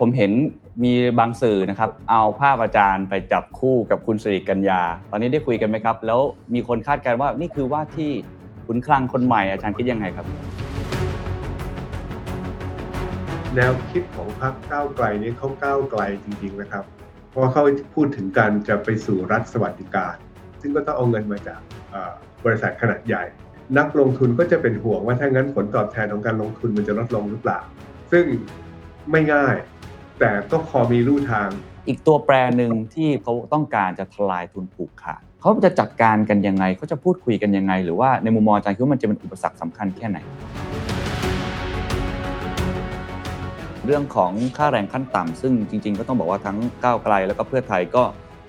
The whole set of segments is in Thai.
ผมเห็นมีบางสื่อนะครับ เอาภาพอาจารย์ไปจับคู่กับคุณสิริกัญญา ตอนนี้ได้คุยกันไหมครับ แล้วมีคนคาดการณ์ว่านี่คือว่าที่ขุนคลังคนใหม่อาจารย์คิดยังไงครับ แนวคิดของพรรคก้าวไกลนี้เขาก้าวไกลจริงๆนะครับ เพราะเขาพูดถึงการจะไปสู่รัฐสวัสดิการ ซึ่งก็ต้องเอาเงินมาจากบริษัทขนาดใหญ่ นักลงทุนก็จะเป็นห่วงว่าถ้างั้นผลตอบแทนของการลงทุนมันจะลดลงหรือเปล่า ซึ่งไม่ง่าย แต่ก็พอมีลู่ทาง อีกตัวแปรหนึ่งที่เขาต้องการจะทลายทุนผูกขาดเขาจะจัดการกันยังไงเขาจะพูดคุยกันยังไง หรือว่าในมุมมองอาจารย์คิดว่ามันจะเป็นอุปสรรคสำคัญแค่ไหน เรื่องของค่าแรงขั้นต่ำซึ่งจริง ๆ ก็ต้องบอกว่าทั้งก้าวไกลแล้วก็เพื่อไทยก็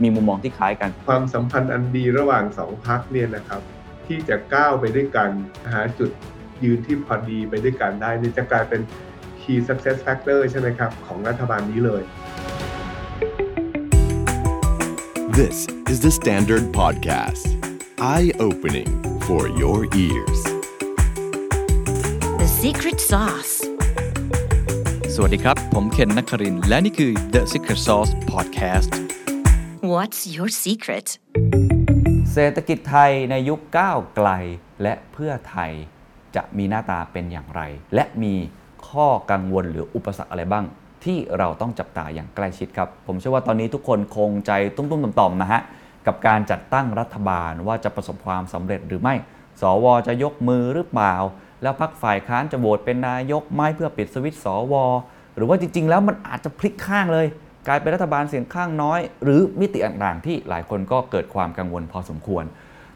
มีมุมมองที่คล้ายกัน ความสัมพันธ์อันดีระหว่างสองพักเนี่ยนะครับ ที่จะก้าวไปด้วยกันหาจุดยืนที่พอดีไปด้วยกันได้นี่จะกลายเป็น key success factor ใช่ไหมครับ ของรัฐบาลนี้เลย This is the Standard Podcast. Eye-opening for your ears. The secret sauce. สวัสดีครับ ผมเคนนักครินทร์และนี่คือ The Secret Sauce Podcast What's your secret? เศรษฐกิจไทยในยุคก้าวไกลและเพื่อไทยจะมีหน้าตาเป็นอย่างไร และมี ข้อกังวลหรืออุปสรรคอะไรบ้าง ที่เราต้องจับตาอย่างใกล้ชิดครับ ผมเชื่อว่าตอนนี้ทุกคนคงใจตุ้มๆต่อมๆนะฮะกับการจัดตั้งรัฐบาลว่าจะประสบความสำเร็จหรือไม่ สวจะยกมือหรือเปล่า แล้วพักฝ่ายค้านจะโหวตเป็นนายกไหม่เพื่อปิดสวิตสวหรือว่าจริง ๆ แล้วมันอาจจะพลิกข้างเลย กลายเป็นรัฐบาลเสียงข้างน้อย หรือมิติต่างๆที่หลายคนก็เกิดความกังวลพอสมควร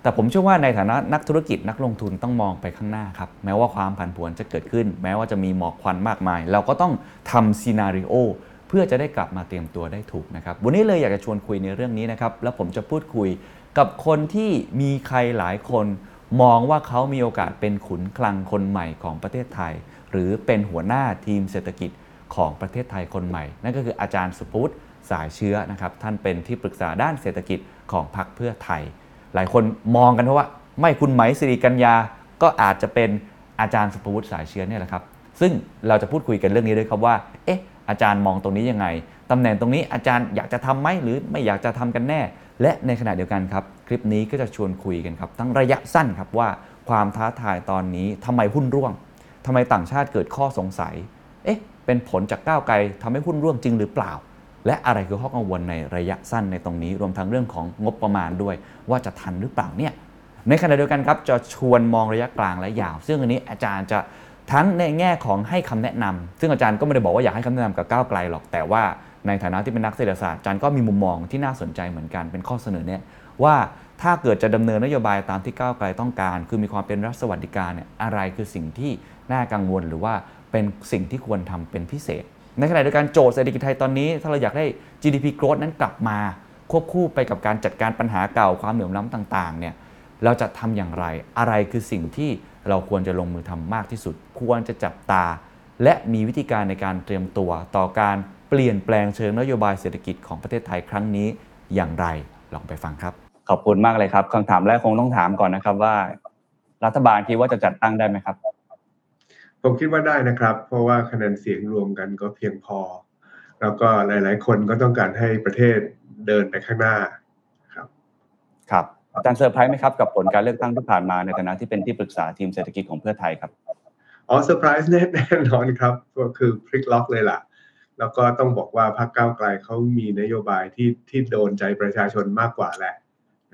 แต่ผมเชื่อว่าในฐานะนักธุรกิจนักลงทุนต้องมองไปข้างหน้าครับ แม้ว่าความผันผวนจะเกิดขึ้น แม้ว่าจะมีหมอกควันมากมาย เราก็ต้องทำซีนารีโอเพื่อจะได้กลับมาเตรียมตัวได้ถูกนะครับ วันนี้เลยอยากจะชวนคุยในเรื่องนี้นะครับ แล้วผมจะพูดคุยกับคนที่มีใครหลายคน มองว่าเขามีโอกาสเป็นขุนคลังคนใหม่ของประเทศไทย หรือเป็นหัวหน้าทีมเศรษฐกิจของประเทศไทยคนใหม่ นั่นก็คืออาจารย์สุพุทธสายเชื้อนะครับ ท่านเป็นที่ปรึกษาด้านเศรษฐกิจของพรรคเพื่อไทย หลายคนมองกันเพราะว่า ไม่คุณไหมสิริกัญญาก็อาจจะเป็นอาจารย์สุภวุฒิสายเชื้อเนี่ยแหละครับ ซึ่งเราจะพูดคุยกันเรื่องนี้ด้วยครับว่า เอ๊ะ อาจารย์มองตรงนี้ยังไงตำแหน่งตรงนี้อาจารย์อยากจะทำไหมหรือไม่อยากจะทำกันแน่ และในขณะเดียวกันครับ คลิปนี้ก็จะชวนคุยกันครับ ทั้งระยะสั้นครับว่าความท้าทายตอนนี้ทำไมหุ้นร่วงทำไมต่างชาติเกิดข้อสงสัย เอ๊ะ เป็นผลจากก้าวไกลทำให้หุ้นร่วงจริงหรือเปล่า และอะไรคือข้อกังวลในระยะสั้นในตรงนี้ รวมทั้งเรื่องของงบประมาณด้วย ว่าจะทันหรือเปล่าเนี่ยในขณะเดียวกันครับจะชวนมองระยะกลางและยาว ซึ่งอันนี้อาจารย์จะทั้งในแง่ของให้คำแนะนำซึ่งอาจารย์ก็ไม่ได้บอกว่าอยากให้คำแนะนำกับก้าวไกลหรอกแต่ว่าในฐานะที่เป็นนักเศรษฐศาสตร์อาจารย์ก็มีมุมมองที่น่าสนใจเหมือนกันเป็นข้อเสนอเนี่ยว่าถ้าเกิดจะดำเนินนโยบายตามที่ก้าวไกลต้องการ คือมีความเป็นรัฐสวัสดิการเนี่ยอะไรคือสิ่งที่น่ากังวลหรือว่าเป็นสิ่งที่ควรทำเป็นพิเศษ ในขณะเดียวกันโจทย์เศรษฐกิจไทยตอนนี้ ถ้าเราอยากได้ GDP growth นั้นกลับมา ควบคู่ไปกับการจัดการปัญหาเก่าความเหลื่อมล้ำต่างๆเนี่ยเราจะทำอย่างไร อะไรคือสิ่งที่เราควรจะลงมือทำมากที่สุด ควรจะจับตา และมีวิธีการในการเตรียมตัว ต่อการเปลี่ยนแปลงเชิงนโยบายเศรษฐกิจของประเทศไทยครั้งนี้อย่างไรลองไปฟังครับ ขอบคุณมากเลยครับคำถามแรกคงต้องถามก่อนนะครับว่า รัฐบาลคิดว่าจะจัดตั้งได้ไหมครับ ผมคิดว่าได้นะครับ เพราะว่าคะแนนเสียงรวมกันก็เพียงพอ แล้วก็หลาย ๆ คนก็ต้องการให้ประเทศเดินไปข้างหน้าครับครับอาจารย์เซอร์ไพรส์ไหมครับกับผลการเลือกตั้งที่ผ่านมาในฐานะที่เป็นที่ปรึกษาทีมเศรษฐกิจของเพื่อไทยครับอ๋อเซอร์ไพรส์แน่แน่นอนครับก็คือพลิกล็อกเลยล่ะ แล้วก็ต้องบอกว่าพรรคก้าวไกลเขามีนโยบายที่ที่โดนใจประชาชนมากกว่าแหละ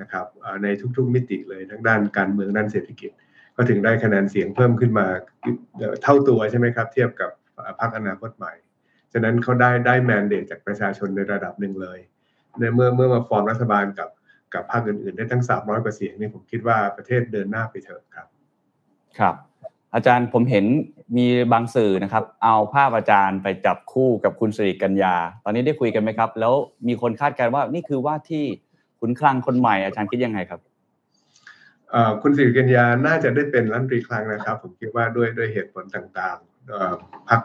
นะครับในทุกๆมิติเลยทั้งด้านการเมืองด้านเศรษฐกิจ ก็ถึงได้คะแนนเสียงเพิ่มขึ้นมาเท่าตัวใช่ไหมครับ เทียบกับพรรคอนาคตใหม่ ฉะนั้นเขาได้ได้ mandate จากประชาชนในระดับหนึ่งเลยในเมื่อเมื่อมาฟอร์มรัฐบาลกับกับพรรคอื่นๆ ได้ทั้ง 300กว่าเสียงนี่ผมคิดว่าประเทศเดินหน้าไปเถอะครับ ครับ อาจารย์ผมเห็นมีบางสื่อนะครับ เอาภาพอาจารย์ไปจับคู่กับคุณสิริกัญญา ตอนนี้ได้คุยกันไหมครับ แล้วมีคนคาดการณ์ว่านี่คือว่าที่ขุนคลังคนใหม่อาจารย์คิดยังไงครับ คุณสิริกัญญาน่าจะได้เป็นรัฐมนตรีคลังนะครับ ผมคิดว่าด้วยด้วยเหตุผลต่างๆพรรค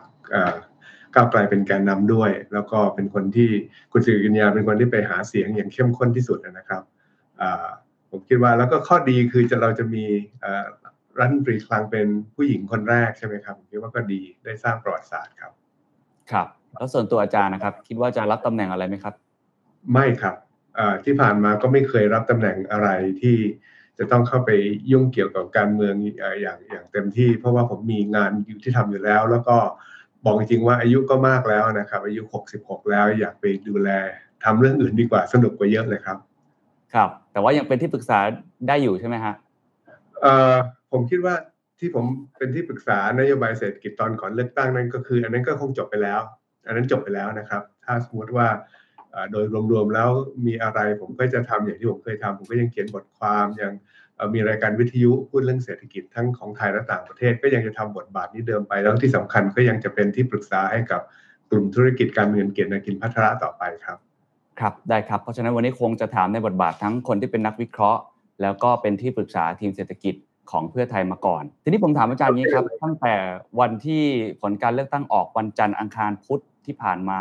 ก้าวไกลเป็นแกนนำด้วย แล้วก็เป็นคนที่คุณสิริกัญญาเป็นคนที่ไปหาเสียงอย่างเข้มข้นที่สุดนะครับผมคิดว่าแล้วก็ข้อดีคือจะเราจะมีรัฐมนตรีคลังเป็นผู้หญิงคนแรกใช่ไหมครับผมคิดว่าก็ดีได้สร้างประวัติศาสตร์ครับ ครับ แล้วส่วนตัวอาจารย์นะครับ คิดว่าจะรับตำแหน่งอะไรไหมครับ ไม่ครับเอ่อที่ผ่านมาก็ไม่เคยรับตำแหน่งอะไรที่ จะต้องเข้าไปยุ่งเกี่ยวกับการเมืองเอ่ออย่างอย่างเต็มที่ เพราะว่าผมมีงานอยู่ที่ทำอยู่แล้ว แล้วก็บอกจริงๆว่าอายุก็มากแล้วนะครับ อายุ 66 แล้วอยากไปดูแลทำเรื่องอื่นดีกว่าสนุกกว่าเยอะเลยครับ ครับ แต่ว่ายังเป็นที่ปรึกษาได้อยู่ใช่ไหมฮะเอ่อผมคิดว่าที่ผมเป็นที่ปรึกษานโยบายเศรษฐกิจตอนก่อนเลือกตั้งนั้นก็คือ อันนั้นก็คงจบไปแล้ว อันนั้นจบไปแล้วนะครับ ถ้าสมมติว่าเอ่อ โดยรวมๆแล้วมีอะไรผมก็จะทำอย่างที่ผมเคยทำผมก็ยังเขียนบทความยังมีรายการวิทยุพูดเรื่องเศรษฐกิจทั้งของไทยและต่างประเทศ ก็ยังจะทำบทบาทนี้เดิมไป แล้วที่สำคัญก็ยังจะเป็นที่ปรึกษาให้กับกลุ่มธุรกิจการเงินเกียรตินกินพัฒระต่อไปครับ ครับได้ครับ เพราะฉะนั้นวันนี้คงจะถามในบทบาททั้งคนที่เป็นนักวิเคราะห์ แล้วก็เป็นที่ปรึกษาทีมเศรษฐกิจของเพื่อไทยมาก่อน ทีนี้ผมถามอาจารย์นี้ครับ ตั้งแต่วันที่ผลการเลือกตั้งออกวันจันทร์อังคารพุธที่ผ่านมา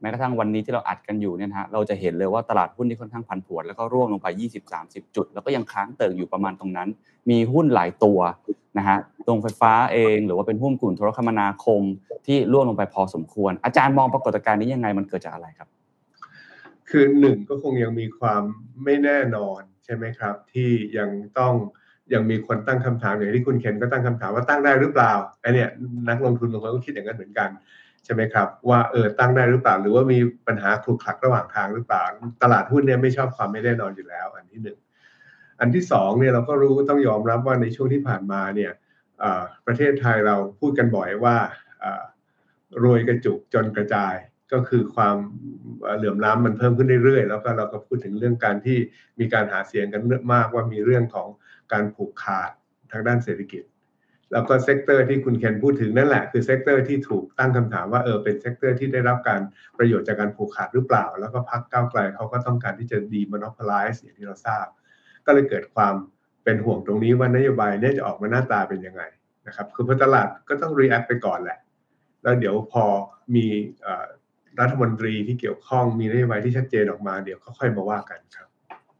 แม้กระทั่งวันนี้ที่เราอัดกันอยู่เนี่ยนะฮะเราจะเห็นเลยว่าตลาดหุ้นที่ค่อนข้างผันผวนแล้วก็ร่วงลงไป 20-30 จุด แล้วก็ยังค้างเติ่งอยู่ประมาณตรงนั้น มีหุ้นหลายตัวนะฮะตรงไฟฟ้าเอง หรือว่าเป็นหุ้นกลุ่มโทรคมนาคมที่ร่วงลงไปพอสมควร อาจารย์มองปรากฏการณ์นี้ยังไงมันเกิดจากอะไรครับ คือหนึ่งก็คงยังมีความไม่แน่นอนใช่ไหมครับ ที่ยังต้องยังมีคนตั้งคำถามอย่างที่คุณเคนก็ตั้งคำถามว่าตั้งได้หรือเปล่าไอเนี่ยนักลงทุนบางคนก็คิดอย่างนั้นเหมือนกัน ช่ไหมครับว่าเออตั้งได้หรือเปล่า หรือว่ามีปัญหาคลุกคลักระหว่างทางหรือเปล่า ตลาดหุ้นเนี่ยไม่ชอบความไม่แน่นอนอยู่แล้ว อันที่หนึ่งอันที่สองเนี่ยเราก็รู้ต้องยอมรับว่าในช่วงที่ผ่านมาเนี่ยประเทศไทยเราพูดกันบ่อยว่ารวยกระจุกจนกระจายก็คือความเอ่อเหลื่อมล้ำมันเพิ่มขึ้นเรื่อยๆ แล้วก็เราก็พูดถึงเรื่องการที่มีการหาเสียงกันเยอะมากว่ามีเรื่องของการผูกขาดทางด้านเศรษฐกิจ แล้วก็ sector ที่คุณเคนพูดถึงนั่นแหละคือ sector ที่ถูกตั้งคำถามว่าเออเป็น sector ที่ได้รับการประโยชน์จากการผูกขาดหรือเปล่า แล้วก็พรรคก้าวไกลเขาก็ต้องการที่จะ demonopolize อย่างที่เราทราบ ก็เลยเกิดความเป็นห่วงตรงนี้ว่านโยบายเนี่ยจะออกมาหน้าตาเป็นยังไงนะครับคือพอตลาดก็ต้องรีแอคไปก่อนแหละ แล้วเดี๋ยวพอมีรัฐมนตรีที่เกี่ยวข้องมีนโยบายที่ชัดเจนออกมาเดี๋ยวก็ค่อยมาว่ากันครับ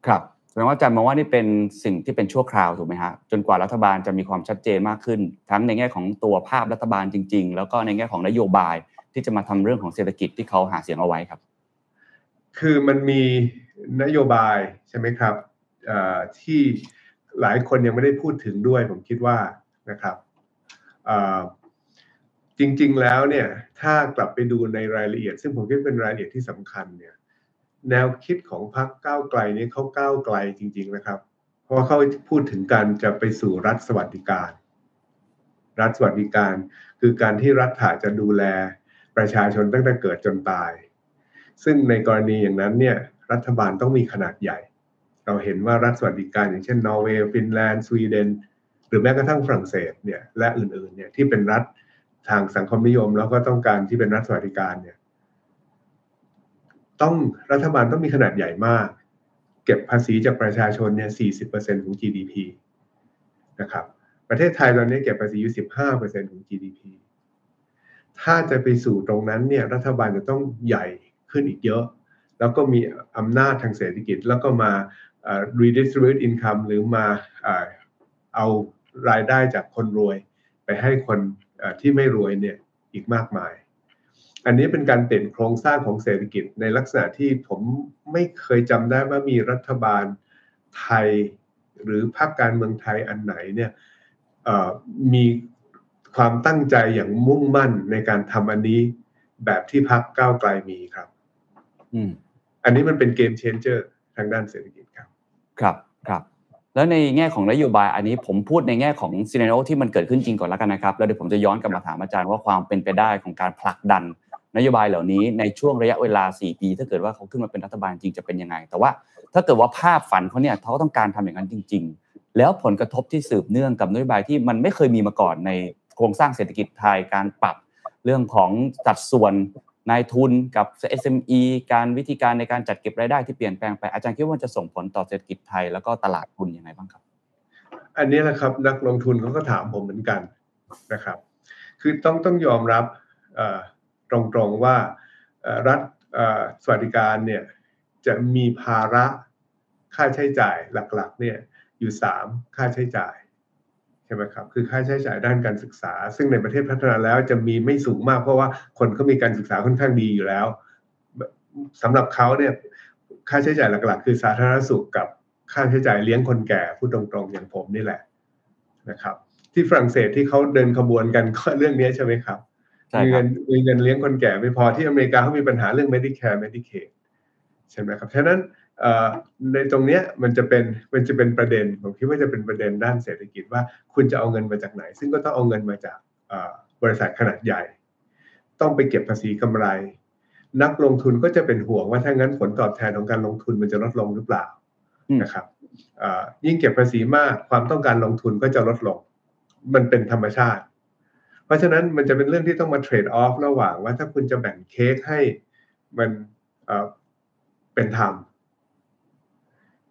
ครับ แสดงว่าอาจารย์มองว่านี่เป็นสิ่งที่เป็นชั่วคราวถูกไหมฮะจนกว่ารัฐบาลจะมีความชัดเจนมากขึ้น ทั้งในแง่ของตัวภาพรัฐบาลจริง ๆ แล้วก็ในแง่ของนโยบายที่จะมาทำเรื่องของเศรษฐกิจที่เขาหาเสียงเอาไว้ครับ คือมันมีนโยบายใช่ไหมครับที่หลายคนยังไม่ได้พูดถึงด้วยผมคิดว่านะครับจริงๆแล้วเนี่ยถ้ากลับไปดูในรายละเอียด ซึ่งผมคิดเป็นรายละเอียดที่สำคัญเนี่ย แนวคิดของพรรคก้าวไกลนี้เขาก้าวไกลจริง ๆนะครับ เพราะว่าเขาพูดถึงการจะไปสู่รัฐสวัสดิการ รัฐสวัสดิการ คือการที่รัฐถาจะดูแลประชาชนตั้งแต่เกิดจนตาย ซึ่งในกรณีอย่างนั้นเนี่ยรัฐบาลต้องมีขนาดใหญ่ เราเห็นว่ารัฐสวัสดิการอย่างเช่นนอร์เวย์ฟินแลนด์สวีเดนหรือแม้กระทั่งฝรั่งเศสเนี่ยและอื่นๆเนี่ยที่เป็นรัฐทางสังคมนิยม แล้วก็ต้องการที่เป็นรัฐสวัสดิการเนี่ย ต้องรัฐบาลต้องมีขนาดใหญ่มาก เก็บภาษีจากประชาชนเนี่ย 40%ของ GDP นะครับ ประเทศไทยตอนนี้เก็บภาษีอยู่ 15%ของ GDP ถ้าจะไปสู่ตรงนั้นเนี่ยรัฐบาลจะต้องใหญ่ขึ้นอีกเยอะ แล้วก็มีอำนาจทางเศรษฐกิจ แล้วก็มา redistribute income หรือมาเอ่อเอารายได้จากคนรวย ไปให้คนที่ไม่รวยเนี่ยอีกมากมาย อันนี้เป็นการเปลี่ยนโครงสร้างของเศรษฐกิจในลักษณะที่ผมไม่เคยจำได้ว่ามีรัฐบาลไทย หรือพรรคการเมืองไทยอันไหนเนี่ยเอ่อมีความตั้งใจอย่างมุ่งมั่นในการทำอันนี้แบบที่พรรคก้าวไกลมีครับอืมอันนี้มันเป็นเกมเชนเจอร์ทางด้านเศรษฐกิจครับ ครับครับ แล้วในแง่ของนโยบายอันนี้ผมพูดในแง่ของซีน n โอที่มันเกิดขึ้นจริงก่อนแล้วกันนะครับ แล้วเดี๋ยวผมจะย้อนกลับมาถามอาจารย์ว่าความเป็นไปได้ของการผลักดัน นโยบายเหล่านี้ในช่วงระยะเวลา 4 ปี ถ้าเกิดว่าเขาขึ้นมาเป็นรัฐบาลจริงจะเป็นยังไง แต่ว่าถ้าเกิดว่าภาพฝันเขาเนี่ยเขาต้องการทำอย่างนั้นจริง ๆ แล้วผลกระทบที่สืบเนื่องกับนโยบายที่มันไม่เคยมีมาก่อนในโครงสร้างเศรษฐกิจไทยการปรับเรื่องของสัดส่วนนายทุนกับ SME การวิธีการในการจัดเก็บรายได้ที่เปลี่ยนแปลงไปอาจารย์คิดว่าจะส่งผลต่อเศรษฐกิจไทยแล้วก็ตลาดทุนยังไงบ้างครับ อันนี้แหละครับนักลงทุนเขาก็ถามผมเหมือนกันนะครับ คือต้องต้องยอมรับอ ตรงๆว่ารัฐสวัสดิการเนี่ยจะมีภาระค่าใช้จ่ายหลักๆเนี่ยอยู่สามค่าใช้จ่ายใช่ไหมครับคือค่าใช้จ่ายด้านการศึกษา ซึ่งในประเทศพัฒนาแล้วจะมีไม่สูงมาก เพราะว่าคนเขามีการศึกษาค่อนข้างดีอยู่แล้วสำหรับเขาเนี่ยค่าใช้จ่ายหลักๆ คือสาธารณสุขกับค่าใช้จ่ายเลี้ยงคนแก่พูดตรงๆอย่างผมนี่แหละนะครับ ที่ฝรั่งเศสที่เขาเดินขบวนกันก็เรื่องนี้ใช่ไหมครับ มีครัเงิบนมีเงินเลี้ยงคนแก่ไม่พอที่อเมริกาเขามีปัญหาเรื่อง Medicare Medicaid ใช่ไหมครับฉะนั้นเอ่อในตรงเนี้ยมันจะเป็นมันจะเป็นประเด็น ผมคิดว่าจะเป็นประเด็นด้านเศรษฐกิจว่าคุณจะเอาเงินมาจากไหน ซึ่งก็ต้องเอาเงินมาจากเอ่อบริษัทขนาดใหญ่ ต้องไปเก็บภาษีกำไร นักลงทุนก็จะเป็นห่วงว่าถ้างั้นผลตอบแทนของการลงทุนมันจะลดลงหรือเปล่าอืมนะครับเอ่อยิ่งเก็บภาษีมากความต้องการลงทุนก็จะลดลง มันเป็นธรรมชาติ เพราะฉะนั้นมันจะเป็นเรื่องที่ต้องมาเทรดออฟระหว่างว่าถ้าคุณจะแบ่งเค้กให้มันเป็นธรรม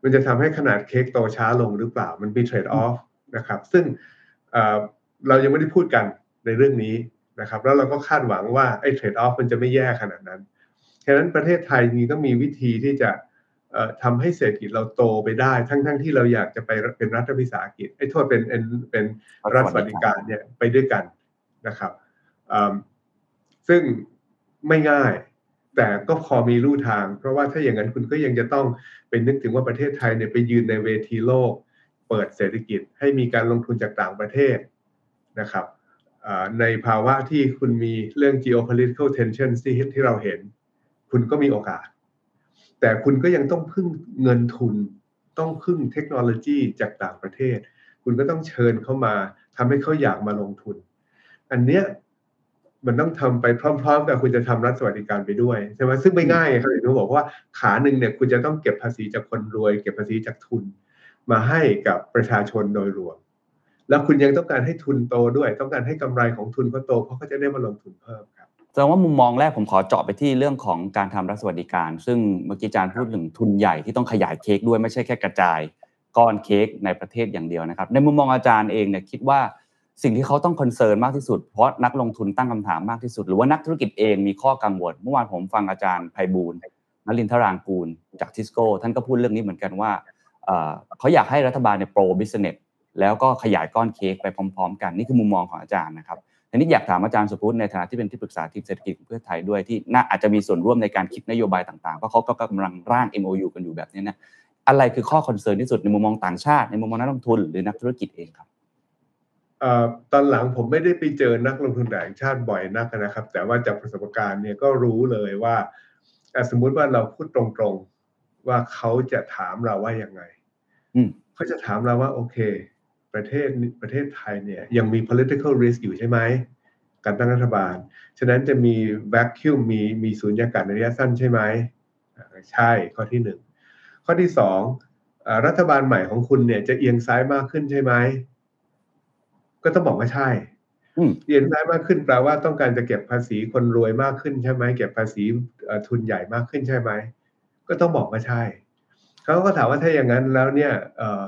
มันจะทำให้ขนาดเค้กโตช้าลงหรือเปล่า มันมีเทรดออฟนะครับ ซึ่งเรายังไม่ได้พูดกันในเรื่องนี้นะครับ แล้วเราก็คาดหวังว่าไอ้เทรดออฟมันจะไม่แย่ขนาดนั้นฉะนั้นประเทศไทยนี้ก็มีวิธีที่จะเอ่อทำให้เศรษฐกิจเราโตไปได้ ทั้งๆที่เราอยากจะไปเป็นรัฐวิสาหกิจไอ้โทษเป็นเป็นเป็นรัฐสวัสดิการเนี่ยไปด้วยกัน นะครับซึ่งไม่ง่ายแต่ก็พอมีลู่ทาง เพราะว่าถ้าอย่างนั้นคุณก็ยังจะต้องเป็นนึกถึงว่าประเทศไทยเนี่ยไปยืนในเวทีโลก เปิดเศรษฐกิจให้มีการลงทุนจากต่างประเทศนะครับในภาวะที่คุณมีเรื่อง geopolitical tension ที่ที่เราเห็น คุณก็มีโอกาส แต่คุณก็ยังต้องพึ่งเงินทุน ต้องพึ่งเทคโนโลยีจากต่างประเทศ คุณก็ต้องเชิญเข้ามาทำให้เขาอยากมาลงทุน อันเนี้ยมันต้องทำไปพร้อม ๆ กับคุณจะทำรัฐสวัสดิการไปด้วยใช่ไหมซึ่งไม่ง่ายครับอย่างที่ผมบอกว่าขาหนึ่งเนี่ยคุณจะต้องเก็บภาษีจากคนรวย เก็บภาษีจากทุน มาให้กับประชาชนโดยรวม แล้วคุณยังต้องการให้ทุนโตด้วย ต้องการให้กำไรของทุนเขาโตเพราะเขาจะได้มาลงทุนเพิ่มครับแสดงว่ามุมมองแรกผมขอเจาะไปที่เรื่องของการทำรัฐสวัสดิการ ซึ่งเมื่อกี้อาจารย์พูดถึงทุนใหญ่ที่ต้องขยายเค้กด้วยไม่ใช่แค่กระจายก้อนเค้กในประเทศอย่างเดียวนะครับ ในมุมมองอาจารย์เองเนี่ยคิดว่า สิ่งที่เขาต้องคอนเซิร์นมากที่สุด เพราะนักลงทุนตั้งคำถามมากที่สุด หรือว่านักธุรกิจเองมีข้อกังวล เมื่อวานผมฟังอาจารย์ไพบูลนลินทรางกูลจากทิสโก้ท่านก็พูดเรื่องนี้เหมือนกันว่าเขาอยากให้รัฐบาลเนี่ย pro-business แล้วก็ขยายก้อนเค้กไปพร้อม ๆ กัน นี่คือมุมมองของอาจารย์นะครับทีนี้อยากถามอาจารย์ศุภวุฒิในฐานะที่เป็นที่ปรึกษาทีมเศรษฐกิจของเพื่อไทยด้วยที่น่าอาจจะมีส่วนร่วมในการคิดนโยบายต่างๆเพราะเขาก็กำลังร่าง MOU กันอยู่แบบนี้นะอะไรคือข้อ concern ที่สุดในมุมมองต่างชาติในมุมมองนักลงทุนหรือนักธุรกิจเองครับ ตอนหลังผมไม่ได้ไปเจอนักลงทุนต่างชาติบ่อยนักนะครับ แต่ว่าจากประสบการณ์เนี่ยก็รู้เลยว่าอะสมมุติว่าเราพูดตรงๆว่าเขาจะถามเราว่ายังไงอืมเขาจะถามเราว่า โอเค ประเทศประเทศไทยเนี่ย ยังมี political risk อยู่ใช่ไหมการตั้งรัฐบาล ฉะนั้นจะมี vacuum มีมีสูญญากาศในระยะสั้นใช่ไหมอ่าใช่ข้อที่หนึ่งข้อที่สองอ่ารัฐบาลใหม่ของคุณเนี่ยจะเอียงซ้ายมากขึ้นใช่ไหม ก็ต้องบอกว่าใช่อืมเอียงซ้ายมากขึ้นแปลว่าต้องการจะเก็บภาษีคนรวยมากขึ้นใช่ไหมเก็บภาษีเอ่อทุนใหญ่มากขึ้นใช่ไหมก็ต้องบอกว่าใช่เขาก็ถามว่าถ้าอย่างนั้นแล้วเนี่ยเอ่อ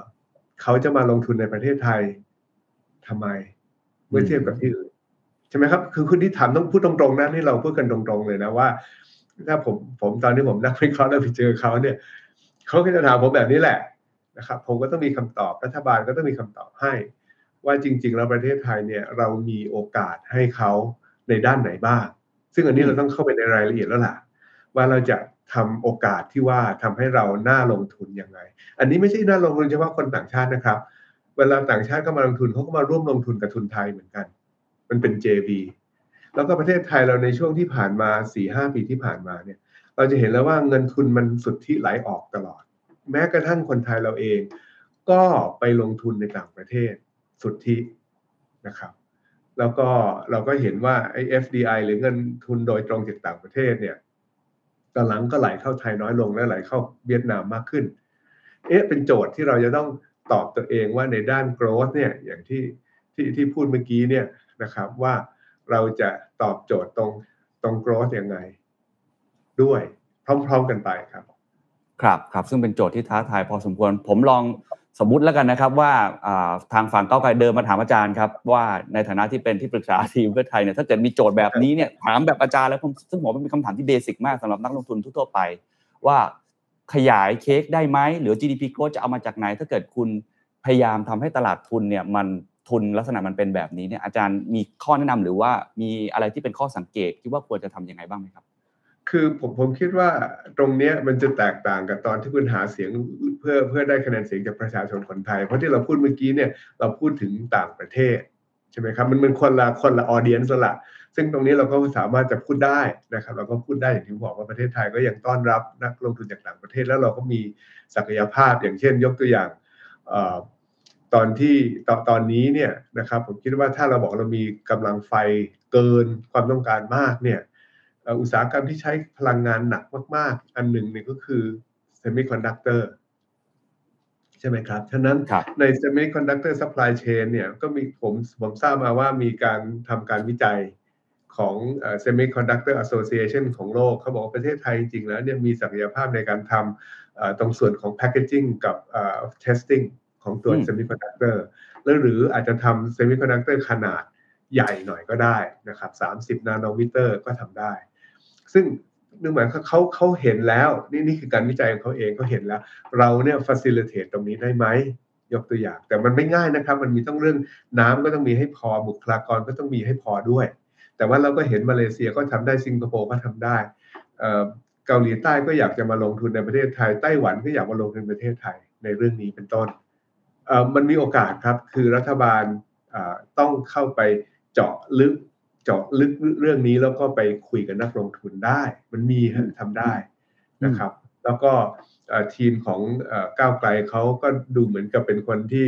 เขาจะมาลงทุนในประเทศไทยทำไม เมื่อเทียบกับที่อื่นใช่ไหมครับ คือคุณที่ถามต้องพูดตรงๆนะนี่เราพูดกันตรงๆเลยนะว่า ถ้าผมผมตอนที่ผมนักวิเคราะห์แล้วไปเจอเขาเนี่ยเขาก็จะถามผมแบบนี้แหละนะครับ ผมก็ต้องมีคำตอบรัฐบาลก็ต้องมีคำตอบให้ ว่าจริง ๆ แล้วประเทศไทยเนี่ยเรามีโอกาสให้เขาในด้านไหนบ้าง ซึ่งอันนี้เราต้องเข้าไปในรายละเอียดแล้วล่ะ ว่าเราจะทำโอกาสที่ว่าทำให้เราน่าลงทุนยังไง อันนี้ไม่ใช่น่าลงทุนเฉพาะคนต่างชาตินะครับ เวลาต่างชาติก็มาลงทุนเขาก็มาร่วมลงทุนกับทุนไทยเหมือนกัน มันเป็น JV แล้วก็ประเทศไทยเราในช่วงที่ผ่านมา4ีหปีที่ผ่านมาเนี่ย เราจะเห็นแล้วว่าเงินทุนมันสุดที่ไหลออกตลอด แม้กระทั่งคนไทยเราเอง ก็ไปลงทุนในต่างประเทศ สุดที่นะครับ แล้วก็เราก็เห็นว่าไอ้ FDI หรือเงินทุนโดยตรงจากต่างประเทศเนี่ยตอนหลังก็ไหลเข้าไทยน้อยลงและไหลเข้าเวียดนามมากขึ้น เอ๊ะเป็นโจทย์ที่เราจะต้องตอบตัวเองว่าในด้าน growth เนี่ยอย่างที่ที่ที่พูดเมื่อกี้เนี่ยนะครับว่าเราจะตอบโจทย์ตรงตรง growth ยังไง ด้วยพร้อมๆกันไปครับ ครับครับซึ่งเป็นโจทย์ที่ท้าทายพอสมควร ผมลอง สมมุติแล้วกันนะครับว่าทางฝั่งก้าวไกลเดินมาถามอาจารย์ครับว่าในฐานะที่เป็นที่ปรึกษาทีมเพื่อไทยเนี่ยถ้าเกิดมีโจทย์แบบนี้เนี่ยถามแบบอาจารย์แล้วผมซึ่งผมเป็นคำถามที่เบสิกมากสำหรับนักลงทุนทั่วไป ว่าขยายเค้กได้ไหมหรือ GDP growth จะเอามาจากไหน ถ้าเกิดคุณพยายามทำให้ตลาดทุนเนี่ยมันทุนลักษณะมันเป็นแบบนี้เนี่ยอาจารย์มีข้อแนะนำหรือว่ามีอะไรที่เป็นข้อสังเกตคิดว่าควรจะทำยังไงบ้างไหมครับ คือผมผมคิดว่าตรงเนี้ยมันจะแตกต่างกับตอนที่คุณหาเสียงเพื่อเพื่อได้คะแนนเสียงจากประชาชนคนไทย เพราะที่เราพูดเมื่อกี้เนี่ยเราพูดถึงต่างประเทศใช่ไหมครับมันเป็นคนละคนละออเดียนสละ ซึ่งตรงนี้เราก็สามารถจะพูดได้นะครับ เราก็พูดได้อย่างที่บอกว่าประเทศไทยก็ยังต้อนรับนักลงทุนจากต่างประเทศ แล้วเราก็มีศักยภาพอย่างเช่น ยกตัวอย่างอตอนที่ตอนตอนนี้เนี่ยนะครับผมคิดว่าถ้าเราบอกเรามีกำลังไฟเกินความต้องการมากเนี่ย อ่ออุตสาหกรรมที่ใช้พลังงานหนักมาก ๆ อันหนึ่งเนี่ยก็คือ semiconductor ใช่ไหมครับ ฉะนั้นครับใน Semiconductor Supply Chain เนี่ยก็มีผมผมทราบมาว่ามีการทำการวิจัยของเอ่อ Semiconductor Association ของโลก เขาบอกว่าประเทศไทยจริงๆแล้วเนี่ยมีศักยภาพในการทำเอ่อตรงส่วนของ Packaging กับเอ่อ Testing ของตัวอืม Semiconductor แล้วหรืออาจจะทำ Semiconductor ขนาดใหญ่หน่อยก็ได้นะครับ 30 นาโนมิเตอร์ก็ทำได้ ซึ่งนึกหมายเขาเขาเขาเห็นแล้ว นี่นี่คือการวิจัยของเขาเองเขาเห็นแล้ว เราเนี่ย facilitate ตรงนี้ได้ไหมยกตัวอย่าง แต่มันไม่ง่ายนะครับ มันมีต้องเรื่องน้ำก็ต้องมีให้พอบุคลากรก็ต้องมีให้พอด้วย แต่ว่าเราก็เห็นมาเลเซียก็ทำได้สิงคโปร์ก็ทำได้เกาหลีใต้ก็อยากจะมาลงทุนในประเทศไทยไต้หวันก็อยากมาลงทุนในประเทศไทยในเรื่องนี้เป็นต้นมันมีโอกาสครับคือรัฐบาลต้องเข้าไปเจาะลึก เจาะลึกเรื่องนี้แล้วก็ไปคุยกับนักลงทุนได้ มันมีฮะทำได้นะครับ แล้วก็เอ่อทีมของเอ่อก้าวไกลเขาก็ดูเหมือนกับเป็นคนที่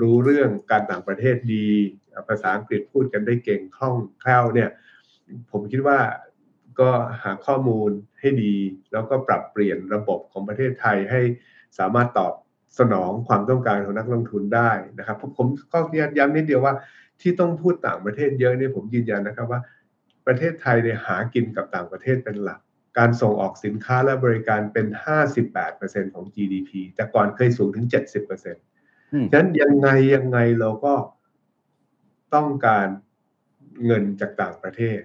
รู้เรื่องการต่างประเทศดีเอ่อภาษาอังกฤษพูดกันได้เก่งคล่องแคล่วเนี่ย ผมคิดว่าก็หาข้อมูลให้ดี แล้วก็ปรับเปลี่ยนระบบของประเทศไทยให้สามารถตอบสนองความต้องการของนักลงทุนได้นะครับผมผมก็ย้ำนิดเดียวว่า ที่ต้องพูดต่างประเทศเยอะเนี่ยผมยืนยันนะครับว่า ประเทศไทยเนี่ยหากินกับต่างประเทศเป็นหลัก การส่งออกสินค้าและบริการเป็น 58%ของ GDP แต่ก่อนเคยสูงถึง 70%อืมฉะนั้นยังไงยังไงเราก็ต้องการเงินจากต่างประเทศ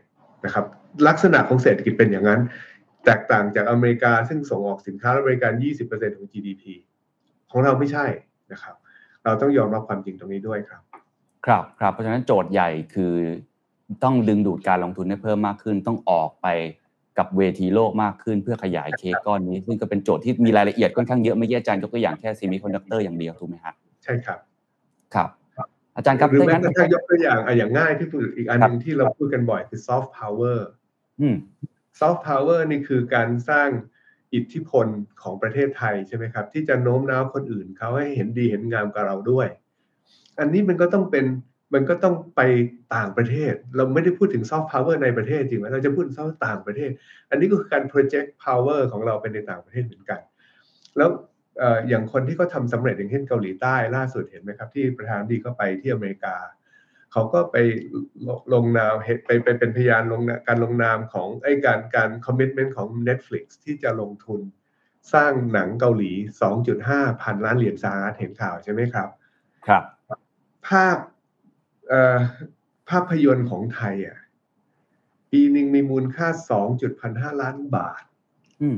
นะครับ ลักษณะของเศรษฐกิจเป็นอย่างนั้น แตกต่างจากอเมริกาซึ่งส่งออกสินค้าและบริการ 20%ของ GDP ของเราไม่ใช่นะครับ เราต้องยอมรับความจริงตรงนี้ด้วยครับ ครับครับเพราะฉะนั้นโจทย์ใหญ่คือต้องดึงดูดการลงทุนให้เพิ่มมากขึ้น ต้องออกไปกับเวทีโลกมากขึ้นเพื่อขยายเค้กก้อนนี้ ซึ่งก็เป็นโจทย์ที่มีรายละเอียดค่อนข้างเยอะเมื่อกี้อาจารย์ยกตัวอย่างแค่ semiconductor อย่างเดียวถูกไหมครับใช่ครับครับ อาจารย์ครับหรือถ้าแม้งั้นกระทั่งยกตัวอย่างอะอย่างง่ายที่สุดอีกอันหครับนึ่งที่เราพูดกันบ่อยคือ soft power อืม soft power นี่คือการสร้างอิทธิพลของประเทศไทยใช่ไหมครับ ที่จะโน้มน้าวคนอื่นเขาให้เห็นดีเห็นงามกับเราด้วย อันนี้มันก็ต้องเป็นมันก็ต้องไปต่างประเทศ เราไม่ได้พูดถึง soft power ในประเทศจริงไหมเราจะพูดถึง soft ต่างประเทศ อันนี้ก็คือการ project power ของเราไปในต่างประเทศเหมือนกัน แล้วอออย่างคนที่เขาทำสำเร็จอย่างเช่นเกาหลีใต้ล่าสุดเห็นไหมครับ ที่ประธานดีก็ไปที่อเมริกา เขาก็ไปลงนามไปไปเป็นพยานลงการลงนามของไอ้การการคอมมิ t เมนต์ของ Netflix ที่จะลงทุนสร้างหนังเกาหลี 2.5 พันล้านเหรียญสหรัฐเห็นข่าวใช่ไหมครับ ครับาพเอ่อภาพยนตร์ของไทยอะปีหนึ่งมีมูลค่า2.5ล้านบาทอืม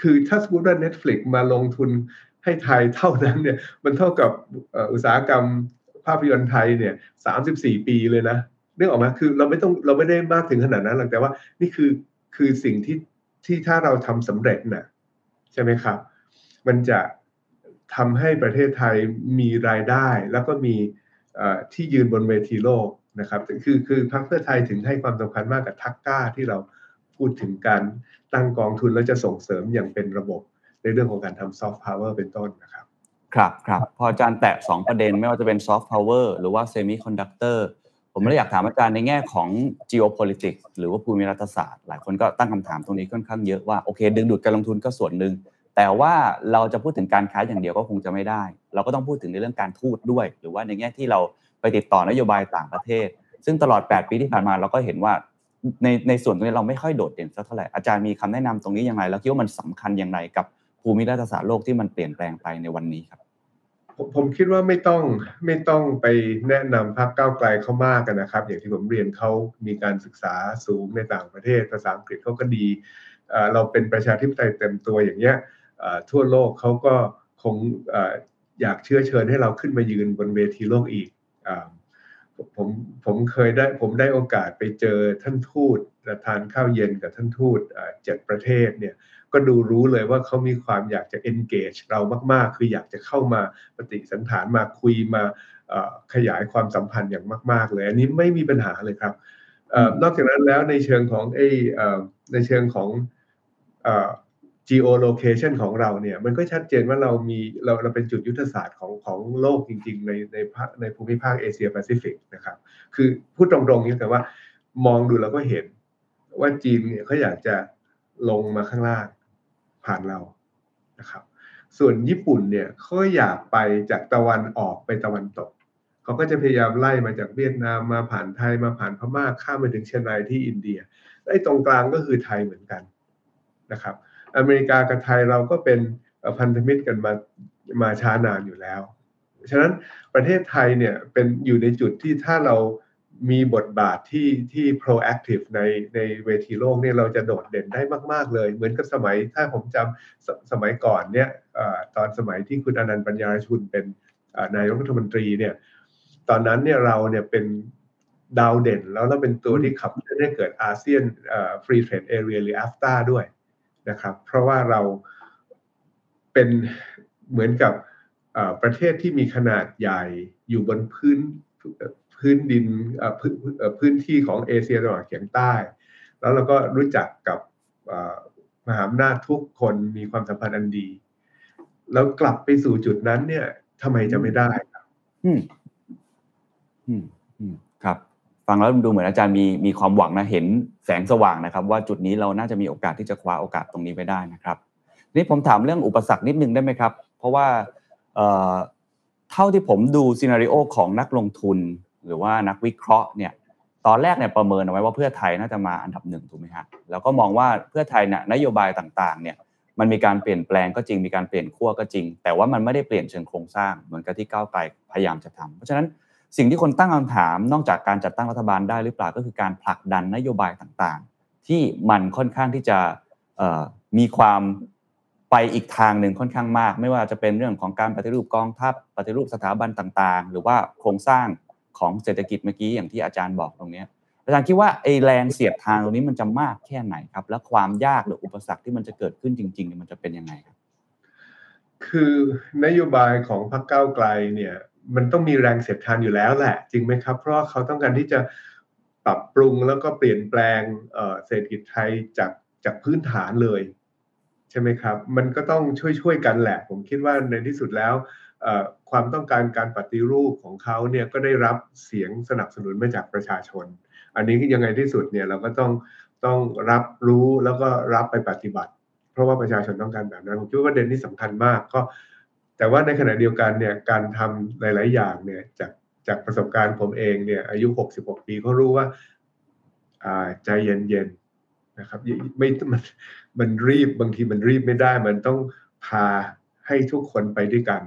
คือถ้าสมมติว่า Netflix มาลงทุนให้ไทยเท่านั้นเนี่ย มันเท่ากับเอ่ออุตสาหกรรมภาพยนตร์ไทยเนี่ย34ปีเลยนะนึกออกไหมคือเราไม่ต้องเราไม่ได้มากถึงขนาดนั้นหรอกแต่ว่า นี่คือคือสิ่งที่ที่ถ้าเราทำสำเร็จน่ะใช่ไหมครับ มันจะ ทำให้ประเทศไทยมีรายได้แล้วก็มีที่ยืนบนเวทีโลกนะครับคือคือพรรคเพื่อไทยถึงให้ความสำคัญมากกับ THACCA ที่เราพูดถึงการตั้งกองทุนแล้วจะส่งเสริมอย่างเป็นระบบในเรื่องของการทำ soft power เป็นต้นนะครับ ครับครับพออาจารย์แตะ 2 ประเด็นไม่ว่าจะเป็น soft power หรือว่า semiconductor ผมเลยอยากถามอาจารย์ในแง่ของ geopolitics หรือว่าภูมิรัฐศาสตร์ หลายคนก็ตั้งคำถามตรงนี้ค่อนข้างเยอะว่า โอเค ดึงดูดการลงทุนก็ส่วนหนึ่ง แต่ว่าเราจะพูดถึงการค้าอย่างเดียวก็คงจะไม่ได้ เราก็ต้องพูดถึงในเรื่องการทูตด้วย หรือว่าในแง่ที่เราไปติดต่อนโยบายต่างประเทศ ซึ่งตลอด 8 ปีที่ผ่านมาเราก็เห็นว่าในในส่วนตรงนี้เราไม่ค่อยโดดเด่นสักเท่าไหร่อาจารย์มีคำแนะนำตรงนี้ยังไงแล้วคิดว่ามันสำคัญอย่างไรกับภูมิรัฐศาสตร์โลกที่มันเปลี่ยนแปลงไปในวันนี้ครับผมคิดว่าไม่ต้องไม่ต้องไปแนะนำพรรคก้าวไกลเขามากกันนะครับ อย่างที่ผมเรียนเขามีการศึกษาสูงในต่างประเทศภาษาอังกฤษเขาก็ดี เราเป็นประชาธิปไตยเต็มตัวอย่างเงี้ย ทั่วโลกเขาก็คงออยากเชื้อเชิญให้เราขึ้นมายืนบนเวทีโลกอีกอผมผมเคยได้ผมได้โอกาสไปเจอท่านทูตทานข้าวเย็นกับท่านทูตเจ็ดประเทศเนี่ยก็ดูรู้เลยว่าเขามีความอยากจะ engage เรามาก ๆ คืออยากจะเข้ามาปฏิสันถานมาคุยมาขยายความสัมพันธ์อย่างมาก ๆ เลย อันนี้ไม่มีปัญหาเลยครับอนอกจากนั้นแล้วในเชิงของไออในเชิงของ geolocation ของเราเนี่ยมันก็ชัดเจนว่าเรามีเราเราเป็นจุดยุทธศาสตร์ของของโลกจริง ๆ ในในภาคในภูมิภาคเอเชียแปซิฟิกนะครับ คือพูดตรงๆนี้แต่ว่ามองดูเราก็เห็นว่าจีนเนี่ยเขาอยากจะลงมาข้างล่างผ่านเรานะครับ ส่วนญี่ปุ่นเนี่ยเขาอยากไปจากตะวันออกไปตะวันตกเขาก็จะพยายามไล่มาจากเวียดนามมาผ่านไทยมาผ่านพม่าข้ามไปถึงเชียงรายที่อินเดียไอ้ตรงกลางก็คือไทยเหมือนกันนะครับ อเมริกากับไทยเราก็เป็นพันธมิตรกันมามาช้านานอยู่แล้ว ฉะนั้นประเทศไทยเนี่ยเป็นอยู่ในจุดที่ถ้าเรามีบทบาทที่ที่ proactive ในในเวทีโลกเนี่ยเราจะโดดเด่นได้มาก ๆ เลย เหมือนกับสมัยถ้าผมจำสสมัยก่อนเนี่ยอตอนสมัยที่คุณอนันต์ปัญญาชุนเป็นนายกรัฐมนตรีเนี่ยตอนนั้นเนี่ยเราเนี่ยเป็นดาวเด่นแล้วเราเป็นตัวที่ขับเคลื่อนให้เกิดอาเซียนฟรีเทรดเอเรียหรือ AFTA ด้วย นะครับ เพราะว่าเราเป็นเหมือนกับประเทศที่มีขนาดใหญ่อยู่บนพื้นพื้นดินพื้นเอ่อพื้นที่ของเอเชียตะวันออกเฉียงใต้ แล้วเราก็รู้จักกับมหาอำนาจทุกคนมีความสัมพันธ์อันดี แล้วกลับไปสู่จุดนั้นเนี่ยทำไมจะไม่ได้ครับ อืม อืม อืม ครับ ฟังแล้วดูเหมือนอาจารย์มีมีความหวังนะเห็นแสงสว่างนะครับ ว่าจุดนี้เราน่าจะมีโอกาสที่จะคว้าโอกาสตรงนี้ไปได้นะครับนี่ผมถามเรื่องอุปสรรคนิดนึงได้ไหมครับ เพราะว่าเอ่อเท่าที่ผมดูซีนารีโอของนักลงทุน หรือว่านักวิเคราะห์เนี่ยตอนแรกเนี่ยประเมินเอาไว้ว่าเพื่อไทยน่าจะมาอันดับหนึ่งถูกไหมฮะแล้วก็มองว่าเพื่อไทยเนี่ยนโยบายต่างๆเนี่ยมันมีการเปลี่ยนแปลงก็จริงมีการเปลี่ยนขั้วก็จริง แต่ว่ามันไม่ได้เปลี่ยนเชิงโครงสร้างเหมือนกับที่ก้าวไกลพยายามจะทำเพราะฉะนั้น สิ่งที่คนตั้งคำถามนอกจากการจัดตั้งรัฐบาลได้หรือเปล่าก็คือการผลักดันนโยบายต่างๆ ที่มันค่อนข้างที่จะมีความไปอีกทางหนึ่งค่อนข้างมาก ไม่ว่าจะเป็นเรื่องของการปฏิรูปกองทัพปฏิรูปสถาบันต่างๆ หรือว่าโครงสร้างของเศรษฐกิจเมื่อกี้อย่างที่อาจารย์บอกตรงนี้อาจารย์คิดว่าไอ้แรงเสียดทางตรงนี้มันจะมากแค่ไหนครับ และความยากหรืออุปสรรคที่มันจะเกิดขึ้นจริงๆเนี่ยมันจะเป็นยังไงครับคือนโยบายของพรรคก้าวไกลเนี่ย มันต้องมีแรงเสียดทานอยู่แล้วแหละ จริงไหมครับ เพราะเขาต้องการที่จะปรับปรุงแล้วก็เปลี่ยนแปลงเศรษฐกิจไทยจากจากพื้นฐานเลย ใช่ไหมครับ มันก็ต้องช่วยๆกันแหละ ผมคิดว่าในที่สุดแล้วความต้องการการปฏิรูปของเขาเนี่ยก็ได้รับเสียงสนับสนุนมาจากประชาชน อันนี้ยังไงที่สุดเนี่ยเราก็ต้องต้องรับรู้แล้วก็รับไปปฏิบัติ เพราะว่าประชาชนต้องการแบบนั้นผมคิดว่าประเด็นนี้สำคัญมากก็ แต่ว่าในขณะเดียวกันเนี่ยการทำหลาย ๆ อย่างเนี่ยจากจากประสบการณ์ผมเองเนี่ยอายุ 66 ปีเขารู้ว่าอ่าใจเย็น ๆ นะครับไม่มันมันรีบบางทีมันรีบไม่ได้ มันต้องพาให้ทุกคนไปด้วยกัน